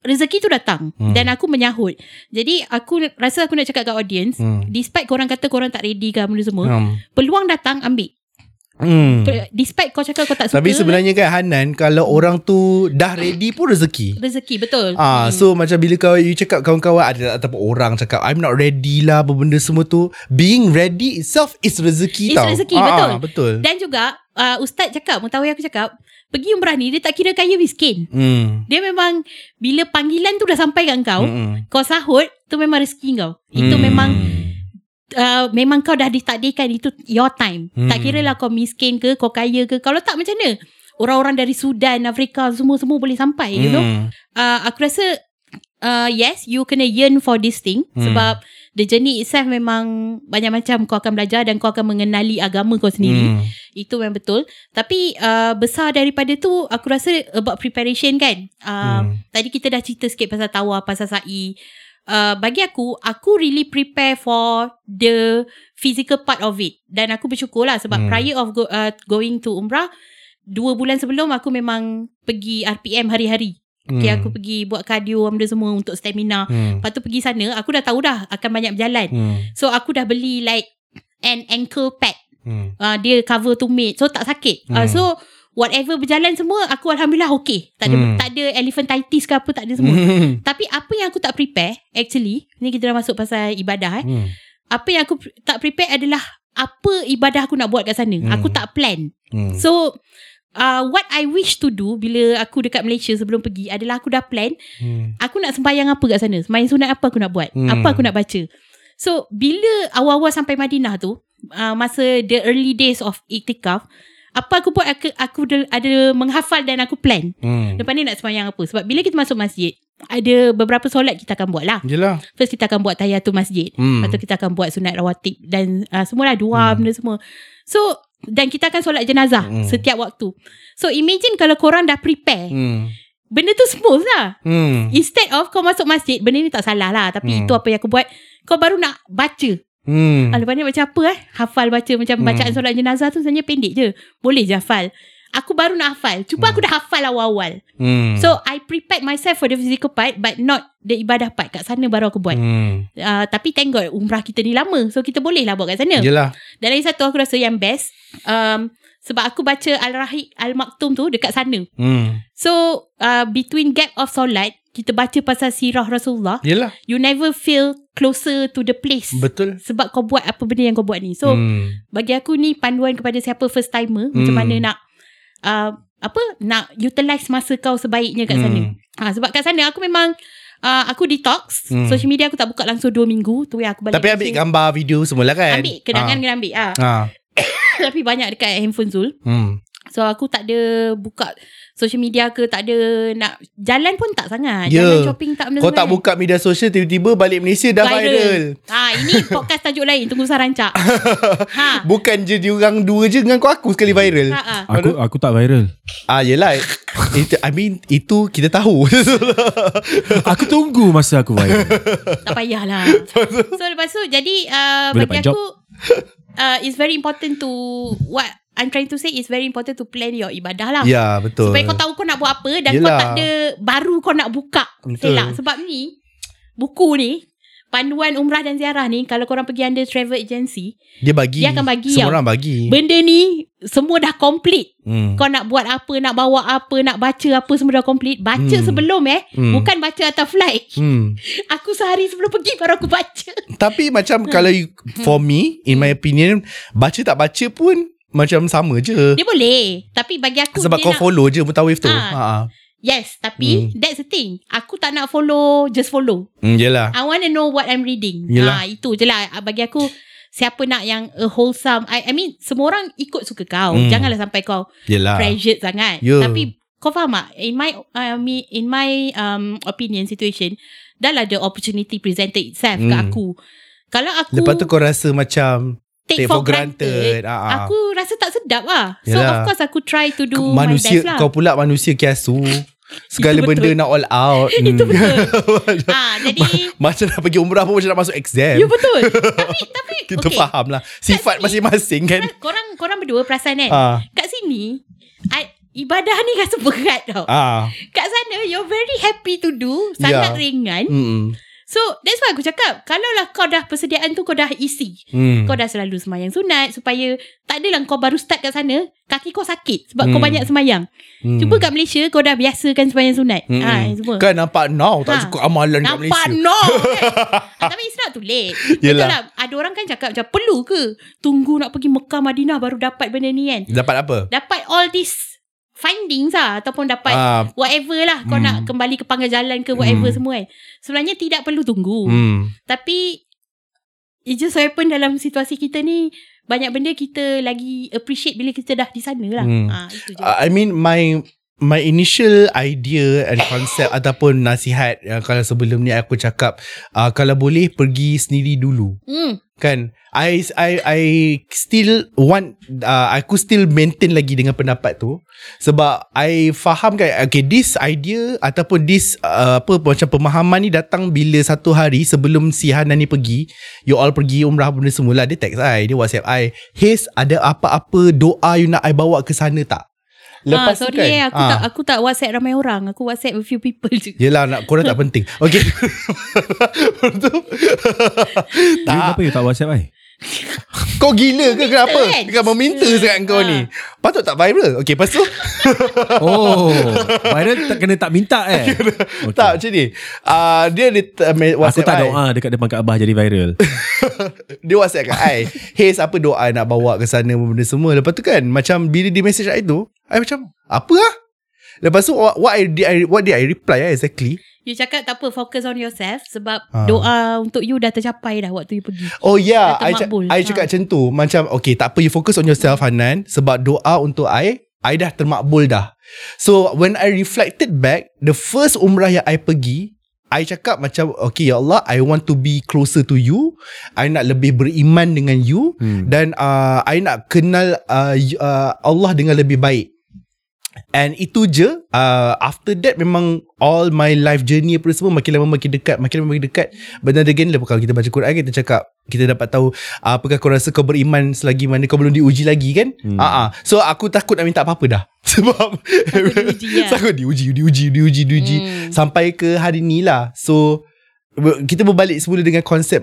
rezeki tu datang Hmm. dan aku menyahut. Jadi aku rasa aku nak cakap kat audience, Hmm. despite korang kata korang tak ready ke benda semua, Hmm. peluang datang ambil. Hmm. Despite kau cakap kau tak suka. Tapi sebenarnya kan Hanan Kalau orang tu Dah ready pun rezeki rezeki betul. Ah, Hmm. so macam bila kau you cakap kawan-kawan ada ataupun orang cakap I'm not ready lah apa benda semua tu being ready itself is rezeki It's tau. rezeki, Ah, betul. betul. Dan juga uh, Ustaz cakap Mutawai aku cakap Pergi umrah ni Dia tak kira kaya miskin Hmm. Dia memang Bila panggilan tu dah sampai kat kau Hmm. Kau sahut Tu memang rezeki kau Itu Hmm. memang uh, Memang kau dah ditakdirkan Itu your time Hmm. Tak kira lah kau miskin ke Kau kaya ke Kalau tak macam mana Orang-orang dari Sudan Afrika Semua-semua boleh sampai You know Hmm. uh, Aku rasa uh, Yes You kena yearn for this thing Hmm. Sebab The journey itself memang Banyak macam kau akan belajar Dan kau akan mengenali agama kau sendiri Hmm. itu memang betul. Tapi uh, besar daripada tu aku rasa about preparation kan. Uh, Hmm. Tadi kita dah cerita sikit pasal tawaf, pasal sa'i. Uh, bagi aku, aku really prepare for the physical part of it. Dan aku bersyukur lah sebab Hmm. prior of go, uh, going to umrah, dua bulan sebelum aku memang pergi RPM hari-hari. Okay, Hmm. aku pergi buat cardio benda semua untuk stamina. Hmm. Lepas tu pergi sana, aku dah tahu dah akan banyak berjalan. Hmm. So aku dah beli like an ankle pad Hmm. uh, dia cover to mate so tak sakit uh, Hmm. so whatever berjalan semua aku alhamdulillah okay tak ada Hmm. tak ada elephantitis ke apa tak ada semua Hmm. (laughs) tapi apa yang aku tak prepare actually ni kita dah masuk pasal ibadah eh Hmm. apa yang aku tak prepare adalah apa ibadah aku nak buat kat sana Hmm. aku tak plan Hmm. so Uh, what I wish to do bila aku dekat Malaysia sebelum pergi adalah aku dah plan Hmm. aku nak sembahyang apa kat sana sembahyang sunat apa aku nak buat Hmm. apa aku nak baca so bila awal-awal sampai Madinah tu uh, masa the early days of iktikaf apa aku buat aku, aku ada, ada menghafal dan aku plan Hmm. lepas ni nak sembahyang apa sebab bila kita masuk masjid ada beberapa solat kita akan buat lah Yelah. first kita akan buat tahiyatul masjid Hmm. lepas tu kita akan buat sunat rawatib dan uh, semualah dua Hmm. benda semua so dan kita akan solat jenazah Hmm. setiap waktu so imagine kalau korang dah prepare Hmm. benda tu smooth lah Hmm. Instead of kau masuk masjid Benda ni tak salah lah Tapi Hmm. itu apa yang aku buat Kau baru nak baca Hmm. hmm. Lepas ni macam apa eh Hafal baca Macam Hmm. bacaan solat jenazah tu Sebenarnya pendek je Boleh je hafal Aku baru nak hafal Cuba Hmm. aku dah hafal awal-awal Hmm. So I prepared myself For the physical part But not the ibadah part Kat sana baru aku buat Hmm. uh, Tapi thank God Umrah kita ni lama So kita boleh lah buat kat sana Yelah. Dan lagi satu aku rasa yang best um, Sebab aku baca Al-Rahik Al-Maktum tu Dekat sana Hmm. So uh, Between gap of solat Kita baca pasal sirah Rasulullah Yelah. You never feel closer to the place. Betul. Sebab kau buat apa benda yang kau buat ni. So, hmm. bagi aku ni panduan kepada siapa first timer hmm. macam mana nak uh, apa nak utilize masa kau sebaiknya kat sana. Hmm. Ha sebab kat sana aku memang uh, aku detox. Hmm. Social media aku tak buka langsung 2 minggu. Tu yang aku balik. Tapi ambil gambar video semua lah kan Ambil kenangan kena ambil ah. ha. (coughs) Tapi banyak dekat handphone Zul. Hmm. So aku tak ada buka social media ke tak ada nak jalan pun tak sangat. Ya. Jalan shopping tak benda Kau tak buka media sosial Tiba-tiba balik Malaysia dah viral, Ha ini (laughs) podcast tajuk lain tunggu sarancak. (laughs) ha. Bukan je diorang dua je Dengan kau aku sekali viral Ha, ha. Aku aku tak viral. Ah yelah (laughs) itu, I mean Itu kita tahu Aku tunggu masa aku viral. Tak payahlah. so lepas tu jadi uh, Boleh bagi job. aku uh, it's very important to what I'm trying to say is very important to plan your ibadah lah. Ya betul Supaya kau tahu kau nak buat apa dan Yelah. kau tak ada baru kau nak buka. Betul. Selak. Sebab ni buku ni panduan umrah dan ziarah ni kalau korang pergi under travel agency Dia bagi Dia akan bagi Semua tau. orang bagi benda ni semua dah complete. hmm. Kau nak buat apa, nak bawa apa, nak baca apa semua dah complete. Baca Hmm. sebelum eh. Hmm. Bukan baca atas flight. Hmm. (laughs) Aku sehari sebelum pergi baru aku baca. Tapi macam Kalau you, For me In my opinion Baca tak baca pun Macam sama je Dia boleh Tapi bagi aku Sebab dia kau nak, follow je Mutawif tu Ah. ha. Yes Tapi Hmm. That's the thing Aku tak nak follow Just follow Hmm, yelah I want to know what I'm reading Yelah. ha, Itu je lah Ah, Bagi aku Siapa nak yang A wholesome I, I mean Semua orang ikut suka kau Hmm. Janganlah sampai kau Yelah Pressured sangat Ya. Tapi Kau faham tak In my uh, me, In my um, Opinion Situation Dah lah the opportunity Presented itself hmm. Hmm. aku Kalau aku Lepas tu kau rasa macam Take, for, granted, Ah, ah. Aku rasa tak sedap lah. So Yelah. of course aku try to do manusia my best lah. kau pula manusia kiasu. (laughs) Segala Itu benda betul. nak all out. (laughs) Itu Hmm. betul. (laughs) Ah, jadi macam nak pergi umrah pun macam nak masuk exam. Ya betul. Tapi tapi kita okay. faham lah. Sifat masing-masing kan. Korang korang berdua perasan kan? Ah. Kat sini I, Ibadah ni rasa berat tau. Ah. Kat sana You're very happy to do. Sangat Ya. ringan. Mm So that's why aku cakap Kalaulah kau dah Persediaan tu kau dah isi mm. Kau dah selalu semayang sunat Supaya Tak adalah kau baru start kat sana Kaki kau sakit Sebab kau Hmm. banyak semayang Mm. Cuba kat Malaysia Kau dah biasakan semayang sunat Mm-mm. ha, semua Kan nampak now tak Ha. cukup amalan kat Nampak Malaysia. no (laughs) kan? Tapi it's not too late (laughs) Betul Yelah. lah Ada orang kan cakap macam Perlu ke Tunggu nak pergi Mekah Madinah Baru dapat benda ni kan Dapat apa? Dapat all this Findings lah Ataupun dapat Ah, Whatever lah Kau Hmm. nak kembali ke pangkal jalan ke Whatever Hmm. semua kan Sebenarnya tidak perlu tunggu hmm. Tapi It just happen dalam situasi kita ni Banyak benda kita lagi Appreciate bila kita dah di sana lah Hmm. ha, Itu je Uh, I mean my my initial idea and concept (coughs) ataupun nasihat uh, kalau sebelum ni aku cakap uh, kalau boleh pergi sendiri dulu hmm. Kan? I I I still want uh, aku still maintain lagi dengan pendapat tu. Sebab I faham kan okay this idea ataupun this uh, apa macam pemahaman ni datang bila satu hari sebelum si Hana ni pergi you all pergi umrah benda semula dia text I dia WhatsApp I Haze ada apa-apa doa you nak I bawa ke sana tak Lepas ah, tu sorry kan eh, aku ah. tak aku tak WhatsApp ramai orang. Aku WhatsApp a few people je. Yelah nak korang tak (laughs) penting Okay Tak kenapa you tak WhatsApp I? (laughs) Kau gila ke kenapa kan? Kau meminta sangat kau Ha. ni Patut tak viral Okay lepas tu (laughs) Oh, viral tak kena tak minta eh. (laughs) Okay. Tak macam ni uh, Dia ada uh, Aku WhatsApp tak I. doa dekat depan Kaabah jadi viral. Dia WhatsApp kat I Hey siapa doa nak bawa ke sana Benda semua Lepas tu kan Macam bila dia message I tu I macam Apa lah Lepas tu what, what, I, I, what did I reply eh, exactly You cakap tak apa Focus on yourself Sebab Ah. doa untuk you Dah tercapai dah Waktu you pergi Oh ya yeah, I, cak- termakbul. I Ha. cakap macam tu Macam okay tak apa You focus on yourself Hanan Sebab doa untuk I I dah termakbul dah So when I reflected back The first umrah yang I pergi I cakap macam Okay ya Allah I want to be closer to you I nak lebih beriman dengan you Hmm. Dan uh, I nak kenal uh, y- uh, Allah dengan lebih baik And itu je uh, After that memang All my life journey apa semua Makin lama makin dekat Makin lama makin dekat But then again Kalau kita baca Quran Kita cakap Kita dapat tahu uh, Apakah kau rasa kau beriman Selagi mana kau belum diuji lagi kan Hmm. uh-uh. So aku takut nak minta apa-apa dah (laughs) Sebab Takut diuji, (laughs) ya. Takut diuji Diuji Diuji Diuji Hmm. Sampai ke hari ni lah So Kita berbalik semula dengan konsep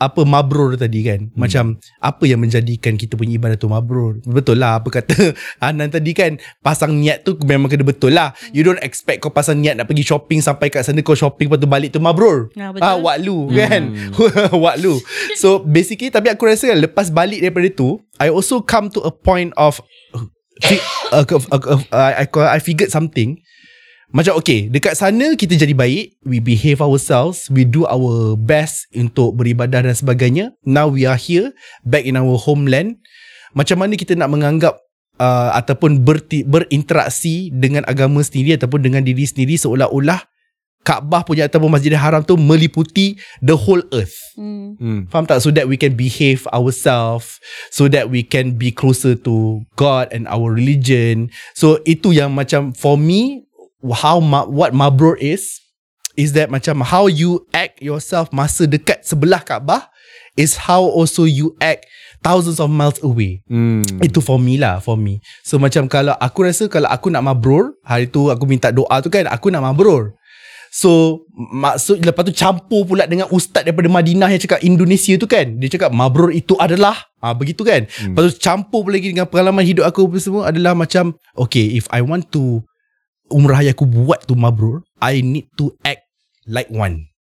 apa mabrur tadi kan. Hmm. macam apa yang menjadikan kita punya ibadah tu mabrur? Betul lah apa kata (laughs) Anan tadi kan pasang niat tu memang kena betul lah. You don't expect kau pasang niat nak pergi shopping sampai kat sana kau shopping lepas tu balik tu mabrur. Ah, betul. ah waklu kan? (laughs) Waklu so basically tapi aku rasa kan lepas balik daripada tu I also come to a point of uh, uh, uh, uh, I, I, I figured something macam okay Dekat sana kita jadi baik We behave ourselves We do our best Untuk beribadah dan sebagainya Now we are here Back in our homeland Macam mana kita nak menganggap uh, Ataupun berti, berinteraksi Dengan agama sendiri Ataupun dengan diri sendiri Seolah-olah Kaabah punya Ataupun Masjidil Haram tu Meliputi The whole earth Hmm. Hmm. Faham tak? So that we can behave ourselves So that we can be closer to God and our religion So itu yang macam For me How ma- What mabrur is Is that macam How you act yourself Masa dekat sebelah Kaabah Is how also you act Thousands of miles away. Hmm. itu for me lah For me. So macam kalau Aku rasa kalau aku nak mabrur Hari tu aku minta doa tu kan Aku nak mabrur. So Maksud Lepas tu campur pula Dengan ustaz daripada Madinah Yang cakap Indonesia tu kan. Dia cakap mabrur itu adalah ah Begitu kan. Hmm. Lepas tu campur pula lagi Dengan pengalaman hidup aku apa semua Adalah macam Okay if I want to Umrah yang aku buat tu mabrur I need to act Like one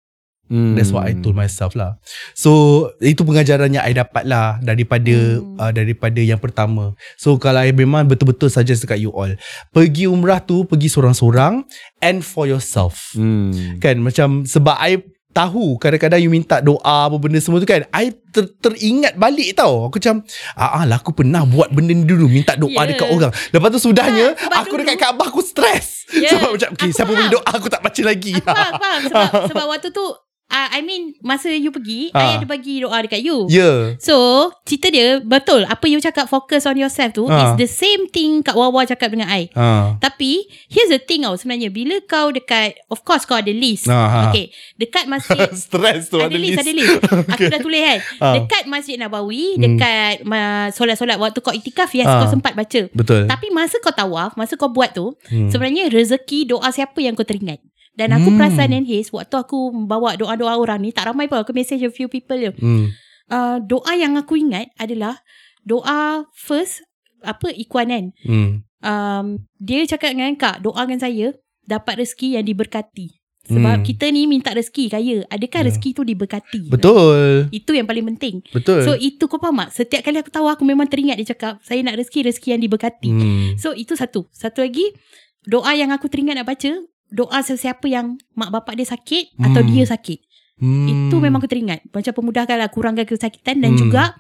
Hmm. That's what I told myself lah. So itu pengajaran yang I dapat lah daripada hmm. uh, daripada yang pertama. So kalau I memang betul-betul saja dekat you all. Pergi umrah tu pergi sorang-sorang and for yourself. Hmm. Kan macam sebab I tahu kadang-kadang you minta doa apa benda semua tu kan I ter, teringat balik tau aku macam ah, ah lah aku pernah buat benda ni dulu minta doa Yeah. dekat orang lepas tu sudahnya Ha, aku dulu- dekat Kaabah aku stres Yeah. sebab macam okay, Aku siapa faham. doa aku tak baca lagi Aku faham, faham sebab, (laughs) sebab waktu tu uh, I mean Masa you pergi Ah. I ada bagi doa dekat you yeah. So Cerita dia Betul Apa you cakap Focus on yourself tu Ah. Is the same thing Kak Wawa cakap dengan I ha. Tapi Here's the thing tau Sebenarnya Bila kau dekat Of course kau ada list Ah, ah. Okay Dekat masjid (laughs) Stress tu ada, list, ada list. (laughs) Aku dah tulis kan. Ah. Dekat Masjid Nabawi, Hmm. dekat uh, solat-solat waktu kau iktikaf, yes Ah. kau sempat baca. Betul Tapi masa kau tawaf, masa kau buat tu, Hmm. sebenarnya rezeki doa siapa yang kau teringat. Dan aku Hmm. perasan dan Haze Waktu aku bawa doa-doa orang ni Tak ramai pun Aku message a few people je hmm. uh, Doa yang aku ingat adalah Doa first Apa Ikuan kan Hmm. um, Dia cakap dengan Kak Doakan saya Dapat rezeki yang diberkati Sebab Hmm. kita ni minta rezeki kaya Adakah Ya. rezeki tu diberkati Betul Itu yang paling penting Betul So itu kau faham tak Setiap kali aku tahu Aku memang teringat dia cakap Saya nak rezeki Rezeki yang diberkati hmm. So itu satu Satu lagi Doa yang aku teringat nak baca Doa sesiapa yang Mak bapak dia sakit Atau Hmm. dia sakit Hmm. Itu memang aku teringat Macam pemudahkanlah Kurangkan kesakitan Dan Hmm. juga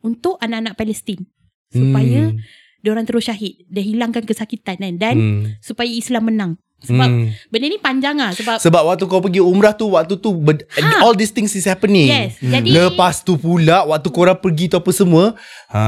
Untuk anak-anak Palestin Supaya Diorang terus syahid Dan hilangkan kesakitan kan Dan hmm. Supaya Islam menang Sebab Hmm. Benda ni panjang lah Sebab Sebab waktu kau pergi umrah tu Waktu tu ber- Ha. All these things is happening Yes Jadi Lepas tu pula Waktu korang pergi tu apa semua ha,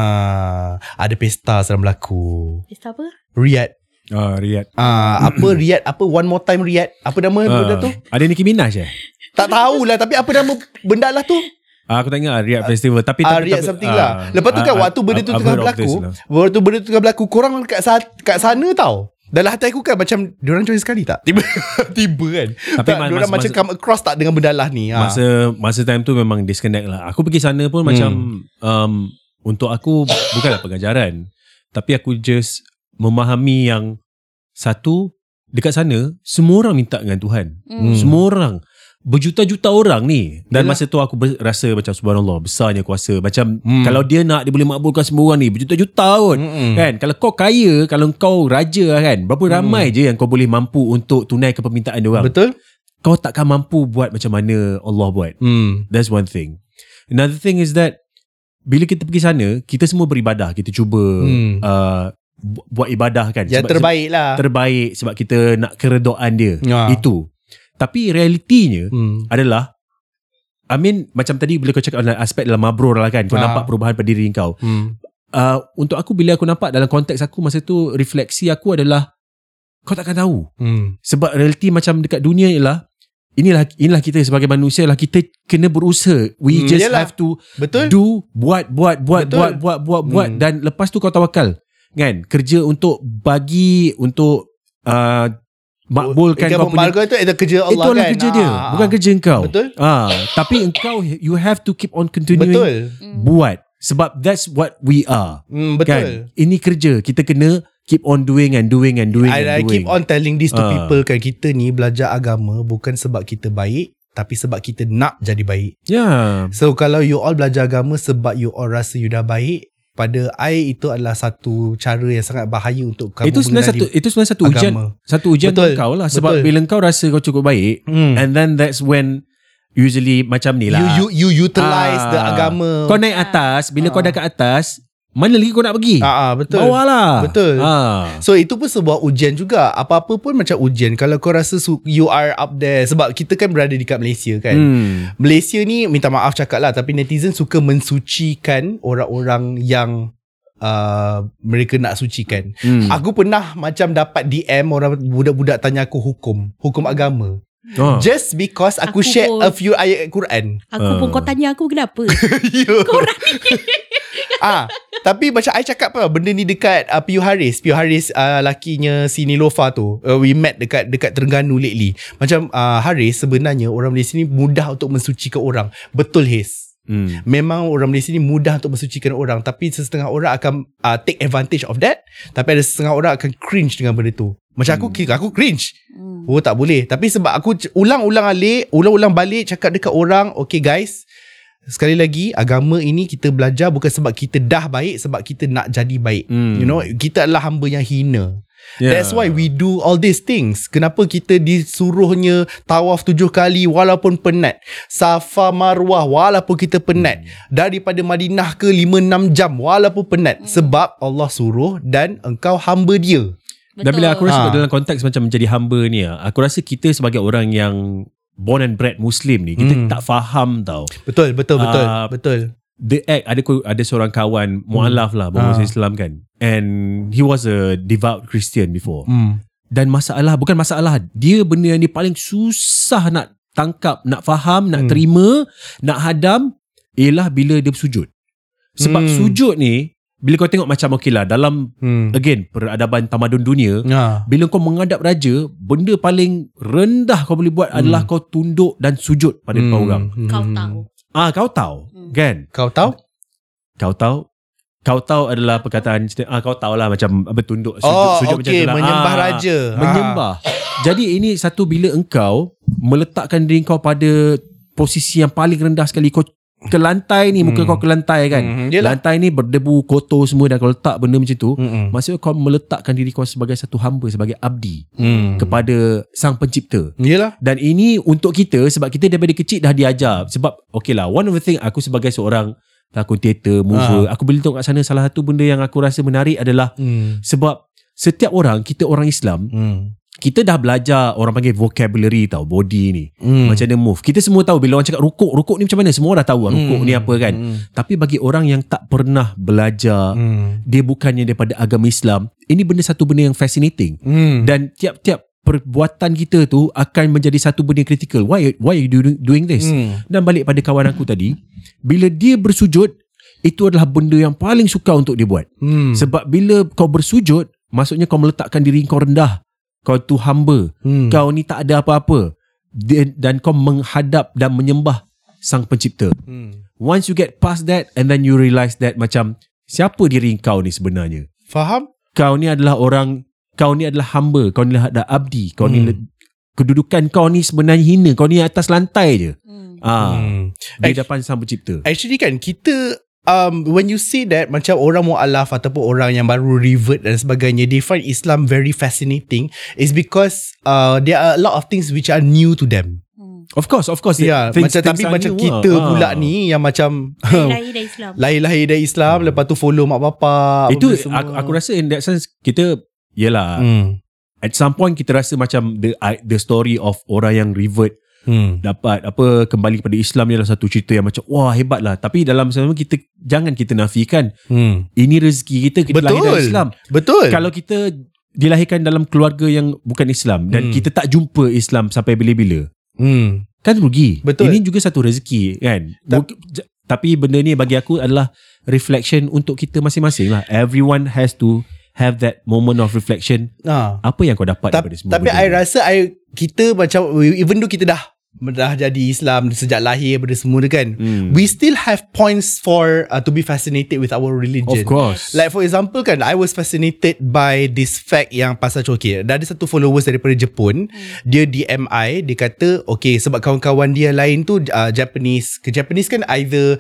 Ada pesta sedang berlaku Pesta apa? Riyadh Ah, Riyadh. Ah, apa (coughs) Riyadh apa one more time Riyadh apa nama Ah, benda tu Ada Nicki Minaj eh? tak tahulah tapi apa nama benda lah tu Ah, aku tak ingat ah, Riyadh Festival tapi ah Riyadh tapi- something ah, lah lepas tu kan ah, waktu benda tu tengah berlaku lah. waktu benda tu tengah berlaku korang kat, sa- kat sana tau dalam hati aku kan macam Diorang join sekali tak Tiba (laughs) Tiba kan Tapi tak, mas- Diorang mas- macam masa- come across tak Dengan benda lah ni ha. Masa masa time tu memang disconnect lah. Aku pergi sana pun Hmm. macam um, untuk aku bukanlah pengajaran. Tapi aku just memahami yang satu dekat sana semua orang minta dengan Tuhan. Hmm. Semua orang berjuta-juta orang ni dan Yalah. masa tu aku ber- rasa macam subhanallah besarnya kuasa macam Hmm. kalau dia nak dia boleh makbulkan semua orang ni berjuta-juta kot Mm-mm. kan kalau kau kaya kalau kau raja lah kan berapa Hmm. ramai je yang kau boleh mampu untuk tunaikan permintaan dia orang Betul kau takkan mampu buat macam mana Allah buat hmm. That's one thing. Another thing is that bila kita pergi sana, kita semua beribadah. Kita cuba Hmm. uh, buat ibadah kan. Yang terbaik lah Sebab, terbaik sebab kita nak keredoan dia. Ya. Itu. Tapi realitinya hmm. adalah I mean macam tadi bila kau cakap aspek dalam mabrur lah kan. Kau Ah. nampak perubahan pada diri kau. Hmm. Uh, untuk aku bila aku nampak dalam konteks aku masa tu refleksi aku adalah kau takkan tahu. Hmm. Sebab realiti macam dekat dunia ialah inilah inilah kita sebagai manusia lah kita kena berusaha. We Hmm, just yelah. have to Betul do buat buat buat Betul. buat buat buat buat Hmm. dan lepas tu kau tawakal. Kan? Kerja untuk bagi untuk uh, makbulkan kau punya Itu kerja Allah Itulah kan? kerja dia Ah, Bukan kerja engkau. Betul. ah, Tapi engkau You have to keep on continuing Betul. Buat. Sebab that's what we are. Hmm, Kan? Betul. Ini kerja. Kita kena Keep on doing and doing and doing I, and I doing. keep on telling this to Ah. people kan Kita ni belajar agama Bukan sebab kita baik Tapi sebab kita nak jadi baik. Ya. So kalau you all belajar agama Sebab you all rasa you dah baik Pada I itu adalah satu cara yang sangat bahaya untuk kamu Itu sebenarnya satu Itu sebenarnya satu ujian agama. Satu ujian Betul. Betul. kau lah Sebab Betul. bila kau rasa kau cukup baik Hmm. And then that's when Usually macam ni lah You you you utilize Ah. the agama. Kau naik atas Bila kau dah kat atas Mana lagi kau nak pergi Ah, ah betul. Bawah lah Betul. ah. So itu pun sebuah ujian juga. Apa-apa pun macam ujian. Kalau kau rasa su- you are up there sebab kita kan berada dekat Malaysia kan. hmm. Malaysia ni minta maaf cakap lah tapi netizen suka mensucikan orang-orang yang uh, mereka nak sucikan. Hmm. Aku pernah macam dapat DM orang budak-budak tanya aku hukum, hukum agama. oh. Just because aku, Aku share pun- a few ayat Quran. Aku pun Ah. kau tanya aku kenapa. (laughs) Korang ni ah, tapi macam I cakap apa benda ni dekat uh, Piu Haris. Piu Haris uh, lakinya si Nilofa tu. Uh, we met dekat dekat Terengganu lately. Macam uh, Haris sebenarnya orang Malaysia ni mudah untuk mensucikan orang. Betul His. Hmm. Memang orang Malaysia ni mudah untuk mensucikan orang tapi setengah orang akan uh, take advantage of that tapi ada setengah orang akan cringe dengan benda tu. Macam aku aku cringe. Hmm. Oh tak boleh Tapi sebab aku ulang-ulang alik Ulang-ulang balik Cakap dekat orang Okay guys Sekali lagi Agama ini kita belajar Bukan sebab kita dah baik Sebab kita nak jadi baik. Hmm. You know Kita adalah hamba yang hina. Yeah. That's why we do all these things. Kenapa kita disuruhnya Tawaf tujuh kali Walaupun penat? Safa marwah Walaupun kita penat. Daripada Madinah ke lima enam jam Walaupun penat. Sebab Allah suruh Dan engkau hamba dia. Dan bila aku rasa Ha. dalam konteks macam menjadi hamba ni aku rasa kita sebagai orang yang born and bred Muslim ni kita Hmm. tak faham tau. Betul betul betul Ah, Betul The act ada ku- ada seorang kawan mualaf lah bangsa Ah. Islam kan. And he was a devout Christian before. Hmm. Dan masalah bukan masalah dia benda yang dia paling susah nak tangkap, nak faham, nak Hmm. terima, nak hadam ialah bila dia bersujud. Sebab Hmm. sujud ni bila kau tengok macam okey lah dalam Hmm. again peradaban tamadun dunia Ha. bila kau menghadap raja benda paling rendah kau boleh buat Hmm. adalah kau tunduk dan sujud pada depan orang Kau tahu ah kau tahu Hmm. kan Kau tahu? kau tahu kau tahu adalah perkataan ah kau tahu lah macam apa tunduk sujud Oh, sujud okey, macam tu lah. menyembah Ah, raja. menyembah jadi ini satu bila engkau meletakkan diri kau pada posisi yang paling rendah sekali kau ke lantai ni muka Hmm. kau ke lantai kan Hmm, yelah. lantai ni berdebu kotor semua dan kau letak benda macam tu Hmm. maksudnya kau meletakkan diri kau sebagai satu hamba sebagai abdi Hmm. kepada sang pencipta Yelah. dan ini untuk kita sebab kita daripada kecil dah diajar sebab okay lah one of the thing aku sebagai seorang pelakon teater mover aku boleh tengok kat sana salah satu benda yang aku rasa menarik adalah Hmm. sebab setiap orang kita orang Islam Hmm. Kita dah belajar orang panggil vocabulary tau body ni Hmm. macam mana move kita semua tahu bila orang cakap rukuk rukuk ni macam mana semua dah tahu lah rukuk Hmm. ni apa kan Hmm. tapi bagi orang yang tak pernah belajar Hmm. dia bukannya daripada agama Islam ini benda satu benda yang fascinating Hmm. dan tiap-tiap perbuatan kita tu akan menjadi satu benda yang critical why why are you doing, this Hmm. dan balik pada kawan aku tadi bila dia bersujud itu adalah benda yang paling suka untuk dia buat Hmm. sebab bila kau bersujud maksudnya kau meletakkan diri kau rendah kau tu hamba Hmm. kau ni tak ada apa-apa dan, kau menghadap dan menyembah sang pencipta Hmm. once you get past that and then you realise that macam siapa diri kau ni sebenarnya Faham? kau ni adalah orang kau ni adalah hamba kau ni adalah abdi kau ni Hmm. le- kedudukan kau ni sebenarnya hina kau ni atas lantai je Hmm. ah Hmm. di depan sang pencipta Actually kan kita um, when you say that macam orang mualaf ataupun orang yang baru revert dan sebagainya they find Islam very fascinating is because uh, there are a lot of things which are new to them. Hmm. of course of course Ya, yeah, things- macam things tapi macam new kita lah. pula Ah. ni yang macam (laughs) Lahir dari Islam lahir-lahir dari Islam lepas tu follow mak bapak itu aku, aku rasa in that sense kita yelah hmm. at some point kita rasa macam the the story of orang yang revert Hmm. dapat apa kembali kepada Islam ni adalah satu cerita yang macam wah hebat lah tapi dalam sama kita jangan kita nafikan Hmm. ini rezeki kita kita lahir Betul. dari Islam Betul. kalau kita dilahirkan dalam keluarga yang bukan Islam dan Hmm. kita tak jumpa Islam sampai bila-bila hmm. kan rugi Betul. ini juga satu rezeki kan Ta- Buk- j- tapi benda ni bagi aku adalah reflection untuk kita masing-masing lah everyone has to have that moment of reflection Ha. apa yang kau dapat Ta- daripada semua tapi benda I ni? rasa I kita macam even though kita dah dah jadi Islam sejak lahir pada semua kan Hmm. we still have points for uh, to be fascinated with our religion of course Like for example kan I was fascinated by this fact yang pasal okay, dah ada satu followers daripada Jepun Hmm. dia DM I dia kata okay sebab kawan-kawan dia lain tu uh, Japanese ke Japanese kan either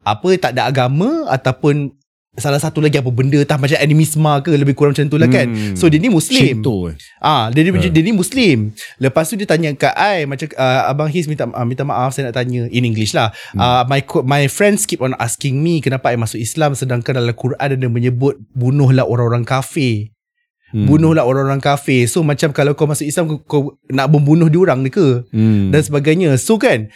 apa tak ada agama ataupun salah satu lagi apa benda tah macam animisma ke lebih kurang macam tu lah kan Hmm. so dia ni muslim Shinto eh. Ah, dia, dia, Ha. dia ni Muslim. Lepas tu dia tanya kat I macam uh, abang His minta uh, minta maaf saya nak tanya in English lah. Hmm. Uh, my my friends keep on asking me kenapa I masuk Islam sedangkan dalam Quran ada menyebut bunuhlah orang-orang kafir. Hmm. Bunuhlah orang-orang kafir. So macam kalau kau masuk Islam kau, kau nak membunuh diorang ni ke? hmm. dan sebagainya. So kan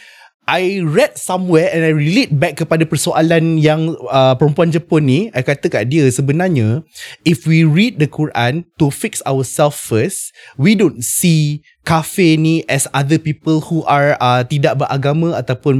I read somewhere and I relate back kepada persoalan yang uh, perempuan Jepun ni I kata kat dia sebenarnya if we read the Quran to fix ourselves first we don't see kafir ni as other people who are uh, tidak beragama ataupun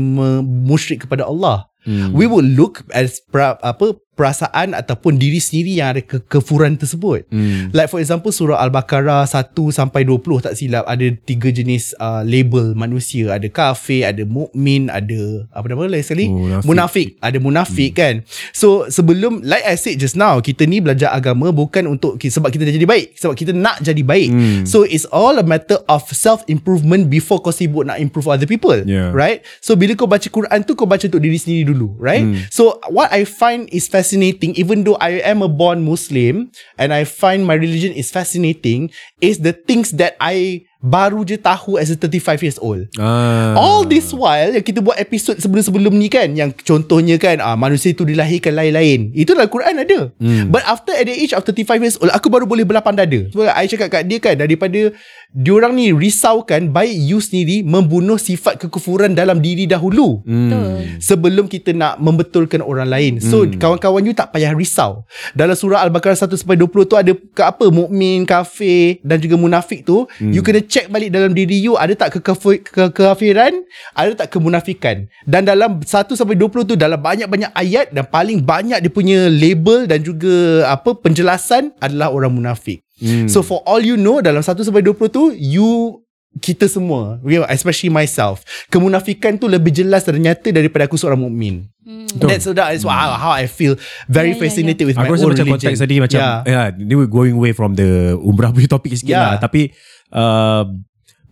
musyrik kepada Allah Hmm. we will look as pra, apa perasaan ataupun diri sendiri yang ada ke- kefuran tersebut Hmm. Like for example surah Al-Baqarah 1 sampai 20 tak silap ada tiga jenis uh, label manusia, ada kafir, ada mukmin, ada apa nama lagi sekali? Munafik. munafik. Ada munafik hmm. kan. So sebelum like I said just now, kita ni belajar agama bukan untuk sebab kita dah jadi baik, sebab kita nak jadi baik. Hmm. So it's all a matter of self improvement before kau sibuk nak improve other people. Yeah. Right? So bila kau baca Quran tu kau baca untuk diri sendiri dulu, right? Hmm. So what I find is fascinating even though I am a born Muslim and I find my religion is fascinating is the things that I baru je tahu as a 35 years old. Ah. All this while yang kita buat episod sebelum-sebelum ni kan yang contohnya kan ah, manusia itu dilahirkan lain-lain. Itu dalam Quran ada. Hmm. But after at the age of 35 years old aku baru boleh berlapang dada. Sebab I cakap kat dia kan daripada diorang ni risaukan baik you sendiri membunuh sifat kekufuran dalam diri dahulu Hmm. Betul. sebelum kita nak membetulkan orang lain. So Hmm. kawan-kawan you tak payah risau. Dalam surah Al-Baqarah 1 sampai 20 tu ada ke apa mukmin, kafir dan juga munafik tu, Hmm. you kena check balik dalam diri you ada tak kekafir, ke kekafiran, ada tak kemunafikan. Dan dalam 1 sampai 20 tu dalam banyak-banyak ayat dan paling banyak dia punya label dan juga apa penjelasan adalah orang munafik. Hmm. So for all you know dalam 1 sampai 20 tu you kita semua okay, especially myself kemunafikan tu lebih jelas dan nyata daripada aku seorang mukmin Hmm. That's so that is how, how I feel very Yeah, yeah, fascinated with my Aku rasa own macam religion konteks tadi macam yeah. yeah. yeah, we're going away from the umrah punya topik sikit Yeah. lah tapi uh,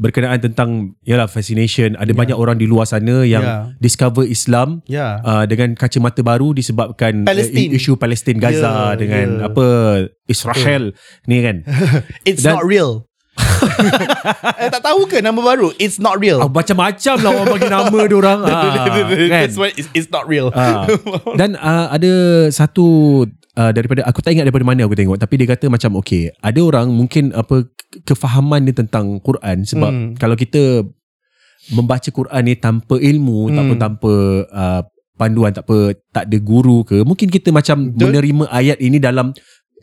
berkenaan tentang yalah fascination ada yeah. banyak orang di luar sana yang Yeah. discover Islam yeah uh, dengan kacamata baru disebabkan Palestine. Uh, isu Palestin Gaza Yeah, dengan yeah. apa Israel ni kan (laughs) it's Dan- not real (laughs) eh, tak tahu ke nama baru it's not real oh, macam-macam lah orang bagi nama dia orang (laughs) ah, kan that's why it's, it's not real Ah. Dan uh, ada satu uh, daripada aku tak ingat daripada mana aku tengok tapi dia kata macam okay ada orang mungkin apa ke- kefahaman dia tentang Quran sebab Hmm. kalau kita membaca Quran ni tanpa ilmu Hmm. ataupun tanpa uh, panduan tak apa tak ada guru ke mungkin kita macam Betul. menerima ayat ini dalam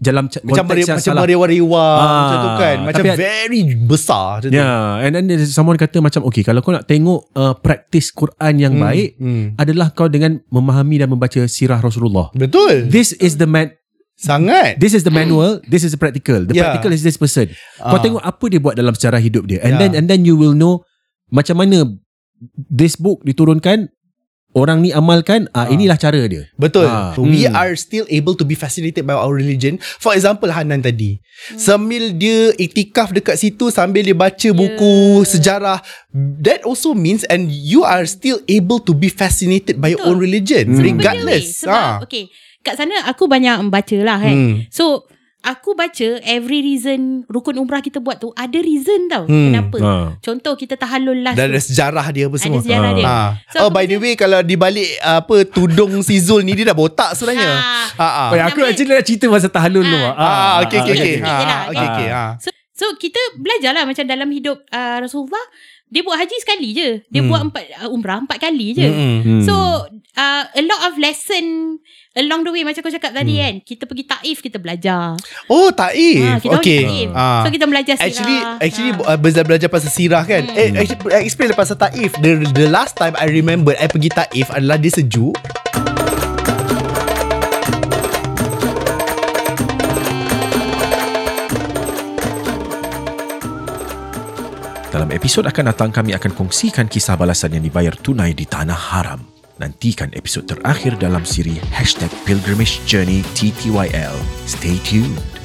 dalam macam yang macam meriwa-riwa Ah, macam tu kan macam tapi- very besar macam tu. Yeah, and then there's someone kata macam okay kalau kau nak tengok uh, praktis Quran yang Hmm, baik hmm. adalah kau dengan memahami dan membaca sirah Rasulullah. betul This is the man sangat This is the manual, this is the practical. The Yeah. practical is this person. Kau Ah. tengok apa dia buat dalam sejarah hidup dia. And Yeah. then and then you will know macam mana this book diturunkan orang ni amalkan ah, Ah. inilah cara dia. Betul. Ah. We Hmm. are still able to be fascinated by our religion. For example Hanan tadi. Sambil dia iktikaf dekat situ sambil dia baca buku sejarah that also means and you are still able to be fascinated by your Betul. own religion Hmm. regardless. Sebab Ah. okay Kat sana aku banyak membaca lah kan Hmm. So Aku baca Every reason Rukun umrah kita buat tu Ada reason tau Hmm. Kenapa Ah. Contoh kita tahalul last Dan ada sejarah dia apa semua. Ada sejarah Ah. dia Ah. So, oh by the way kalau dibalik apa tudung si Zul ni dia dah botak sebenarnya. Ah. Ah. ah. Oh, aku Nama- actually nak cerita pasal tahalul tu. Ah. Ah, okay, okay, okay. okay. Ah, Yelah, ah, okay, okay. Ah. So, so kita belajar lah Macam dalam hidup uh, Rasulullah Dia buat haji sekali je Dia Hmm. buat empat uh, umrah Empat kali je Mm-mm. Hmm. So uh, A lot of lesson Along the way Macam kau cakap tadi hmm. kan Kita pergi Taif Kita belajar Oh Taif ha, Kita okay. pergi Taif ha. So kita belajar sirah Actually actually ah. uh, ha. belajar, belajar pasal sirah kan hmm. eh, Explain pasal Taif the, the last time I remember I pergi Taif Adalah dia sejuk Dalam episod akan datang kami akan kongsikan kisah balasan yang dibayar tunai di tanah haram. Nantikan episod terakhir dalam siri Hashtag Pilgrimage Journey TTYL. Stay tuned.